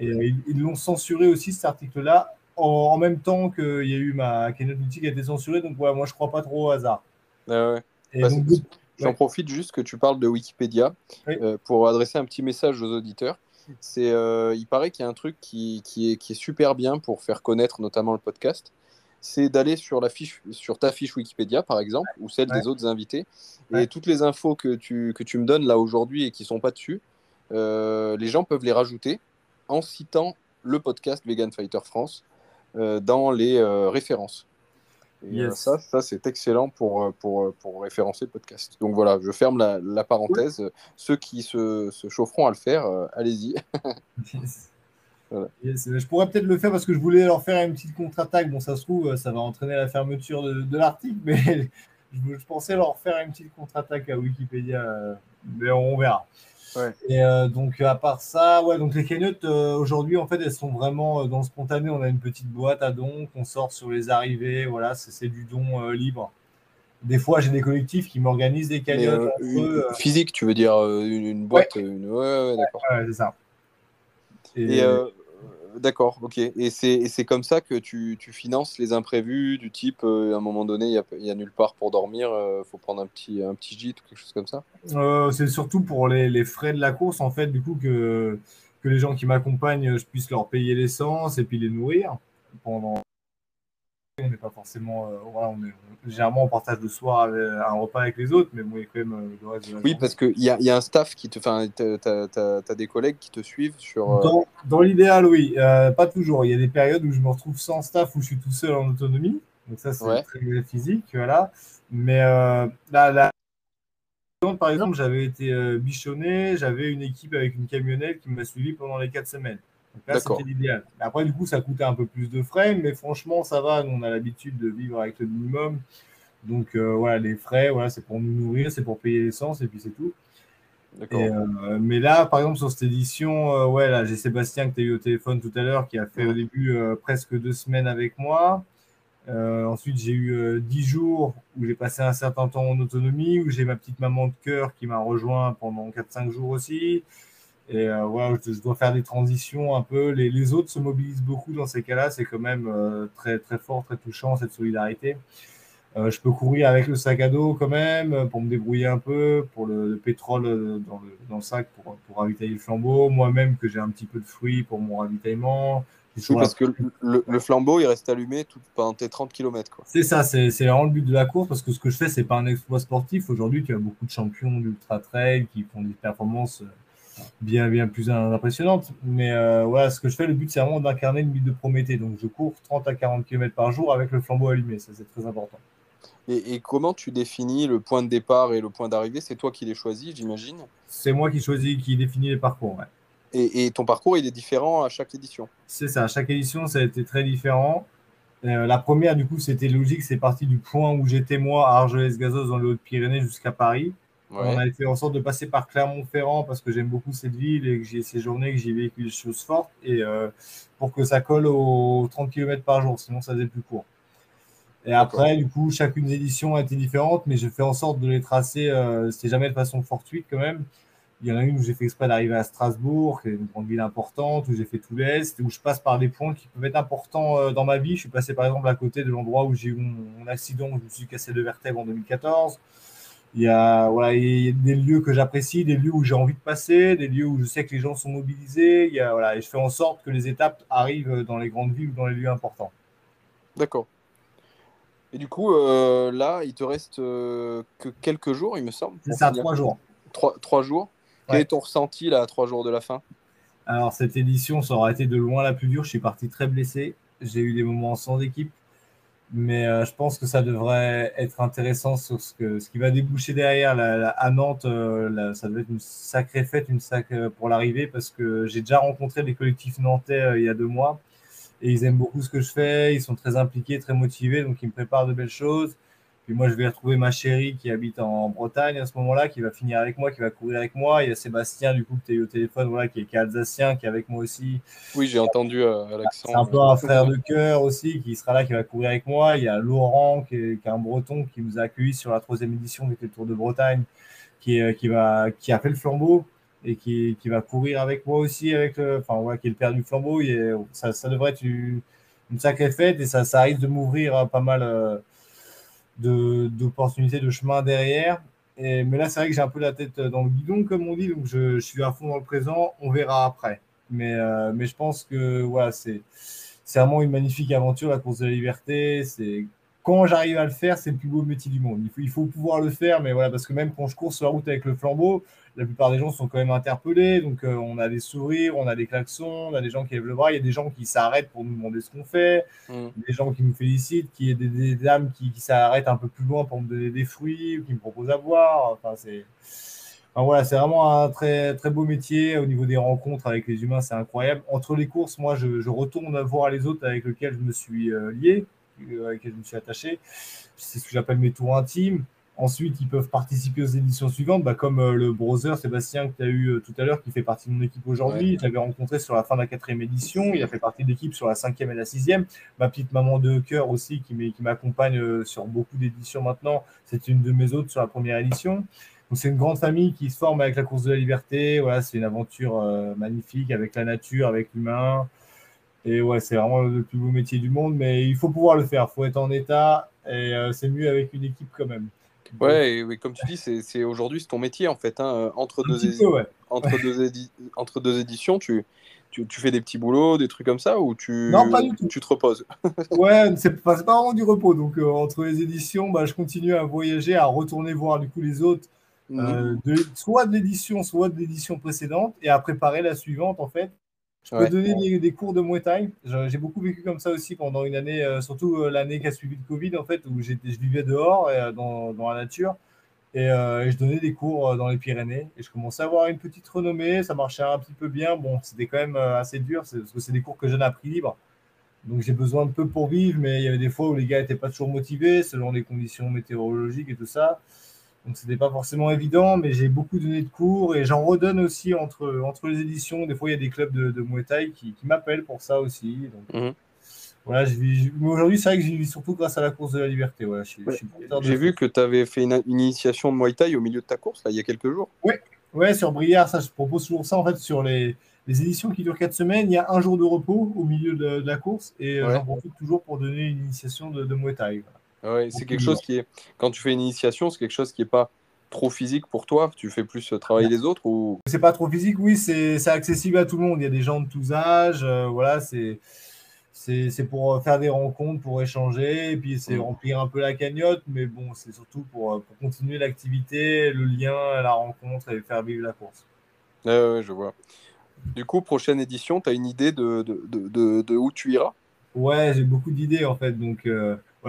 Et ils l'ont censuré aussi, cet article-là, en, même temps qu'il y a eu ma keynote qui a été censurée. Donc, ouais, moi, je ne crois pas trop au hasard. Ah ouais. Et bah, donc, J'en profite juste que tu parles de Wikipédia euh, pour adresser un petit message aux auditeurs. C'est, euh, il paraît qu'il y a un truc qui, qui, est, qui, est, super bien pour faire connaître notamment le podcast. C'est d'aller sur, la fiche, sur ta fiche Wikipédia, par exemple, ou celle des autres invités. Et toutes les infos que tu, que tu me donnes là aujourd'hui et qui ne sont pas dessus, euh, les gens peuvent les rajouter en citant le podcast Vegan Fighter France dans les références. Et euh, ça, ça c'est excellent pour, euh, pour, euh, pour, référencer le podcast. Donc voilà, je ferme la, la parenthèse. Ceux qui se, se, chaufferont à le faire, allez-y. Je pourrais peut-être le faire parce que je voulais leur faire une petite contre-attaque. Bon, ça se trouve, ça va entraîner la fermeture de, de l'article, mais je, pensais leur faire une petite contre-attaque à Wikipédia. mais on verra. Et euh, donc, à part ça, ouais, donc les cagnottes, euh, aujourd'hui, en fait, elles sont vraiment euh, dans le spontané. On a une petite boîte à dons qu'on sort sur les arrivées. Voilà, c'est du don libre. Des fois, j'ai des collectifs qui m'organisent des cagnottes. physique, tu veux dire une, boîte une... Ouais, ouais, d'accord. Ouais, c'est ça. Et, D'accord, ok. Et c'est comme ça que tu, tu, finances les imprévus du type, euh, à un moment donné, il n'y a, a, nulle part pour dormir, il euh, faut prendre un petit, un petit gîte ou quelque chose comme ça? Euh, C'est surtout pour les, les, frais de la course, en fait, du coup, que, que les gens qui m'accompagnent, je puisse leur payer l'essence et puis les nourrir pendant, on n'est pas forcément. Euh, voilà, on est, généralement, on partage le soir un repas avec les autres, mais bon, il y a quand même euh, le reste de la Oui, parce qu'il y a, y a un staff qui te. Enfin, tu as, des collègues qui te suivent sur. Euh, dans, dans l'idéal, oui. pas toujours. Il y a des périodes où je me retrouve sans staff, où je suis tout seul en autonomie. Donc, ça, c'est très physique. Voilà. Mais là, là par exemple, j'avais été bichonné, j'avais une équipe avec une camionnette qui m'a suivi pendant les quatre semaines. Là, c'était l'idéal. Après, du coup, ça coûtait un peu plus de frais, mais franchement, ça va. on a l'habitude de vivre avec le minimum. Donc, euh, voilà, les frais, voilà, c'est pour nous nourrir, c'est pour payer l'essence, et puis c'est tout. Euh, mais là, par exemple, sur cette édition, euh, ouais, là, j'ai Sébastien que tu as eu au téléphone tout à l'heure, qui a fait au début presque deux semaines avec moi. ensuite, j'ai eu dix jours où j'ai passé un certain temps en autonomie, où j'ai ma petite maman de cœur qui m'a rejoint pendant 4-5 jours aussi. Et euh, voilà, je, dois faire des transitions un peu. Les, les autres se mobilisent beaucoup dans ces cas-là. C'est quand même euh, très, très fort, très touchant, cette solidarité. Euh, je peux courir avec le sac à dos quand même pour me débrouiller un peu, pour le, pétrole dans le, dans le, sac pour, pour ravitailler le flambeau. Moi-même, que j'ai un petit peu de fruits pour mon ravitaillement. Oui, parce que le, le, flambeau, il reste allumé tout, pendant tes 30 km. C'est ça, c'est vraiment le but de la course parce que ce que je fais, c'est pas un exploit sportif. Aujourd'hui, tu as beaucoup de champions d'ultra trail qui font des performances bien, bien plus impressionnante. Mais euh, voilà, ce que je fais, le but, c'est vraiment d'incarner une mythe de Prométhée. Donc, je cours 30 à 40 km par jour avec le flambeau allumé. Ça, c'est très important. Et, comment tu définis le point de départ et le point d'arrivée? C'est toi qui les choisis, j'imagine? C'est moi qui choisis, qui définis les parcours, ouais. Et, ton parcours, il est différent à chaque édition? C'est ça, à chaque édition, ça a été très différent. Euh, la première, du coup, c'était logique, c'est parti du point où j'étais moi à Argelès-Gazos dans les Hautes-Pyrénées jusqu'à Paris. On a fait en sorte de passer par Clermont-Ferrand parce que j'aime beaucoup cette ville et que j'ai séjourné, que j'y ai vécu des choses fortes et euh, pour que ça colle aux 30 km par jour, sinon ça faisait plus court. Et après, du coup, chacune des éditions a été différente, mais je fais en sorte de les tracer. Euh, C'était jamais de façon fortuite quand même. Il y en a une où j'ai fait exprès d'arriver à Strasbourg, qui est une grande ville importante, où j'ai fait tout l'Est, où je passe par des points qui peuvent être importants euh, dans ma vie. Je suis passé par exemple à côté de l'endroit où j'ai eu mon, accident, où je me suis cassé le vertèbre en 2014. Il y, a, voilà, il y a des lieux que j'apprécie, des lieux où j'ai envie de passer, des lieux où je sais que les gens sont mobilisés. Il y a, voilà, et je fais en sorte que les étapes arrivent dans les grandes villes ou dans les lieux importants. D'accord. Et du coup, euh, là, il te reste euh, que quelques jours, il me semble. C'est ça, trois jours. Trois, trois jours. Quel est ton ressenti là, à trois jours de la fin? Alors, cette édition, ça aura été de loin la plus dure. Je suis parti très blessé. J'ai eu des moments sans équipe. Mais euh, je pense que ça devrait être intéressant sur ce, que, ce qui va déboucher derrière. à Nantes, euh, ça doit être une sacrée fête une sacrée, pour l'arrivée parce que j'ai déjà rencontré des collectifs nantais euh, il y a deux mois et ils aiment beaucoup ce que je fais. Ils sont très impliqués, très motivés, donc ils me préparent de belles choses. Puis moi, je vais retrouver ma chérie qui habite en Bretagne à ce moment-là, qui va finir avec moi, qui va courir avec moi. Il y a Sébastien, du coup, que tu as eu au téléphone, voilà, qui, est, alsacien, qui est avec moi aussi. Oui, j'ai entendu euh, l'accent. C'est un peu un frère de cœur aussi, qui sera là, qui va courir avec moi. Il y a Laurent, qui est, un breton, qui nous a accueillis sur la troisième édition, qui était le Tour de Bretagne, qui, est, qui, va, qui a fait le flambeau et qui, qui va courir avec moi aussi, avec enfin, ouais, qui est le père du flambeau. ça, ça devrait être une, sacrée fête et ça, ça risque de m'ouvrir pas mal. Euh, d'opportunités de, chemin derrière. Et, mais là, c'est vrai que j'ai un peu la tête dans le guidon, comme on dit, donc je, suis à fond dans le présent. On verra après. Mais, euh, mais je pense que voilà, c'est vraiment une magnifique aventure, la course de la liberté. Quand j'arrive à le faire, c'est le plus beau métier du monde. Il faut, il faut pouvoir le faire, mais voilà, parce que même quand je cours sur la route avec le flambeau, la plupart des gens sont quand même interpellés. Donc, euh, on a des sourires, on a des klaxons, on a des gens qui lèvent le bras. Il y a des gens qui s'arrêtent pour nous demander ce qu'on fait, mm. des gens qui nous félicitent, qui, des, des dames qui, s'arrêtent un peu plus loin pour me donner des fruits ou qui me proposent à boire. Enfin, c'est. voilà, c'est vraiment un très, très beau métier. Au niveau des rencontres avec les humains, c'est incroyable. Entre les courses, moi, je, retourne voir les autres avec lesquels je me suis euh, lié, euh, avec lesquels je me suis attaché. C'est ce que j'appelle mes tours intimes. Ensuite, ils peuvent participer aux éditions suivantes, bah, comme euh, le browser Sébastien que tu as eu euh, tout à l'heure, qui fait partie de mon équipe aujourd'hui. Je l'avais rencontré sur la fin de la quatrième édition. Il a fait partie de l'équipe sur la cinquième et la sixième. Ma petite maman de cœur aussi, qui m'accompagne euh, sur beaucoup d'éditions maintenant. C'est une de mes autres sur la première édition. Donc, c'est une grande famille qui se forme avec la course de la liberté. Voilà, c'est une aventure magnifique avec la nature, avec l'humain. Et ouais, c'est vraiment le plus beau métier du monde, mais il faut pouvoir le faire. Il faut être en état et c'est mieux avec une équipe quand même. Ouais, et, comme tu dis, c'est aujourd'hui c'est ton métier en fait. Hein. Euh, entre, deux entre, Deux entre deux éditions, tu, tu, tu, fais des petits boulots, des trucs comme ça, ou tu, non, pas du tout. tu te reposes? Ouais, c'est pas, pas vraiment du repos. Donc euh, entre les éditions, bah, je continue à voyager, à retourner voir du coup les autres, mmh. euh, de, soit de l'édition, soit de l'édition précédente, et à préparer la suivante en fait. Je peux donner des, cours de Muay Thai? J'ai beaucoup vécu comme ça aussi pendant une année, euh, surtout euh, l'année qui a suivi le Covid, en fait, où je vivais dehors, euh, dans, dans, la nature. Et, je donnais des cours dans les Pyrénées. Et je commençais à avoir une petite renommée. Ça marchait un petit peu bien. Bon, c'était quand même assez dur, parce que c'est des cours que je donne à prix libre. Donc j'ai besoin de peu pour vivre, mais il y avait des fois où les gars n'étaient pas toujours motivés selon les conditions météorologiques et tout ça. Donc c'était pas forcément évident, mais j'ai beaucoup donné de cours et j'en redonne aussi entre, entre les éditions. Des fois, il y a des clubs de, de Muay Thai qui, qui m'appellent pour ça aussi. Donc, mhm. Voilà, aujourd'hui, c'est vrai que j'y vis surtout grâce à la course de la liberté. Voilà, j'ai vu que tu avais fait une, initiation de Muay Thai au milieu de ta course, là, il y a quelques jours. Oui, ouais, sur Briard, ça, je propose toujours ça en fait sur les, les éditions qui durent 4 semaines. Il y a un jour de repos au milieu de, la course et euh, j'en profite toujours pour donner une initiation de, de Muay Thai. Ouais, c'est quelque chose qui est, quand tu fais une initiation, c'est quelque chose qui n'est pas trop physique pour toi Tu fais plus euh, travailler les autres ou? C'est pas trop physique, oui, c'est accessible à tout le monde. Il y a des gens de tous âges, euh, voilà, c'est c'est pour euh, faire des rencontres, pour échanger, et puis c'est mm. remplir un peu la cagnotte, mais bon, c'est surtout pour, pour, continuer l'activité, le lien, la rencontre et faire vivre la course. Ouais, je vois. Du coup, prochaine édition, tu as une idée de, de, de, de, où tu iras? Ouais, j'ai beaucoup d'idées en fait, donc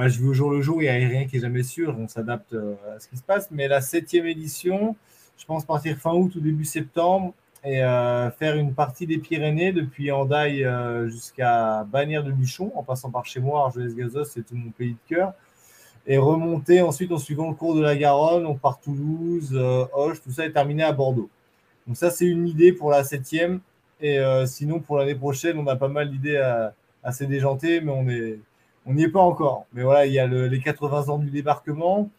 je veux au jour le jour, il n'y a rien qui est jamais sûr, on s'adapte euh, à ce qui se passe. Mais la septième édition, je pense partir fin août ou début septembre et euh, faire une partie des Pyrénées depuis Andaille euh, jusqu'à Bagnères de Luchon, en passant par chez moi, Argelès-Gazos, c'est tout mon pays de cœur. Et remonter ensuite en suivant le cours de la Garonne, on part Toulouse, Hoche, tout ça est terminé à Bordeaux. Donc ça, c'est une idée pour la septième. Et sinon, pour l'année prochaine, on a pas mal d'idées assez déjantées, mais on est, on n'y est pas encore. Mais voilà, il y a les 80 ans du débarquement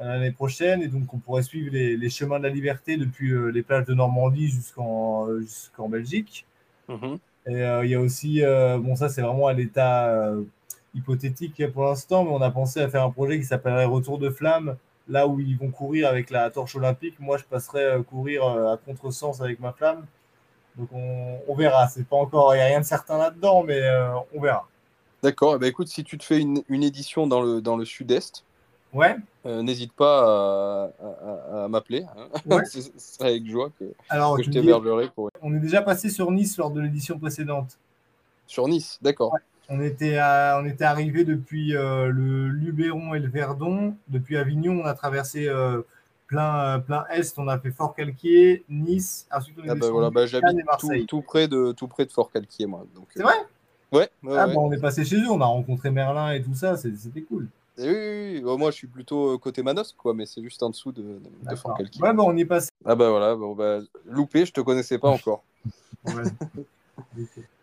euh, l'année prochaine, et donc on pourrait suivre les, chemins de la liberté depuis euh, les plages de Normandie jusqu'en jusqu'en Belgique. Mhm. Et euh, il y a aussi, bon ça c'est vraiment à l'état hypothétique pour l'instant, mais on a pensé à faire un projet qui s'appellerait Retour de flamme, là où ils vont courir avec la torche olympique. Moi je passerai courir à contresens avec ma flamme. Donc on, on verra, c'est pas encore, il n'y a rien de certain là-dedans, mais on verra. D'accord. Eh ben, écoute, si tu te fais une, édition dans le, dans le sud-est, Ouais. Euh, N'hésite pas à, à- à m'appeler. hein. Ouais. Ce serait avec joie que, Alors, que tu je t'hébergerai pour... on est déjà passé sur Nice lors de l'édition précédente. sur Nice. D'accord. On était, à- on était arrivé depuis euh, le Luberon et le Verdon. Depuis Avignon, on a traversé euh, plein, plein Est. On a fait Fort-Calquier, Nice. Ensuite, on est Ah bah descendu voilà, bah, Cannes j'habite tout, tout près de tout près de Fort Calquier moi. C'est vrai? Ouais. ouais, Ah, ouais. bah, on est passé chez eux. On a rencontré Merlin et tout ça. C'était cool. Et oui, oui, oui. Bon, moi je suis plutôt euh, côté Manos quoi, mais c'est juste en dessous de, de, de. Calquier. Ouais, bah, on est passé. Ah bah voilà, bon, bah, loupé, je te connaissais pas encore. Ouais.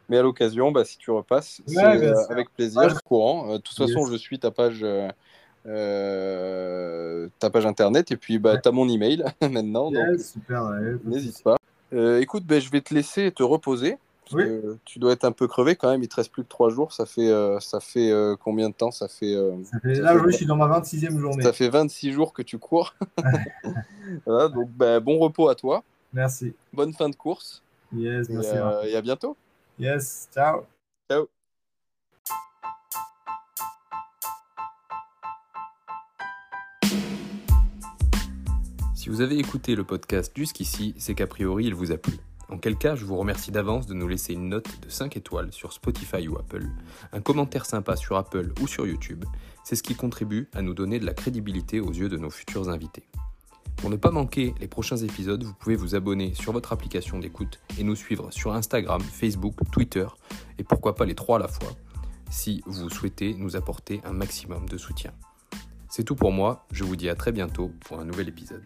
Mais à l'occasion, bah, si tu repasses, Ouais, euh, avec plaisir, Ouais, courant. Euh, de toute façon, je suis ta page, euh, ta page internet et puis bah, Ouais. tu as mon email maintenant, donc Yes, ouais, de n'hésite pas. Écoute, ben, je vais te laisser te reposer. Parce Oui. que tu dois être un peu crevé quand même, il te reste plus que trois jours. Ça fait, euh, ça fait euh, combien de temps? Ça fait, euh, Ça fait- Ça Là, fait- je suis dans ma 26e journée. ça fait 26 jours que tu cours. voilà, donc ben, bon repos à toi, Merci. bonne fin de course Yes, et, merci. euh, et à bientôt. Yes, ciao. Ciao. Si vous avez écouté le podcast jusqu'ici, c'est qu'a priori il vous a plu. En quel cas, je vous remercie d'avance de nous laisser une note de 5 étoiles sur Spotify ou Apple, un commentaire sympa sur Apple ou sur YouTube. C'est ce qui contribue à nous donner de la crédibilité aux yeux de nos futurs invités. Pour ne pas manquer les prochains épisodes, vous pouvez vous abonner sur votre application d'écoute et nous suivre sur Instagram, Facebook, Twitter et pourquoi pas les trois à la fois si vous souhaitez nous apporter un maximum de soutien. C'est tout pour moi, je vous dis à très bientôt pour un nouvel épisode.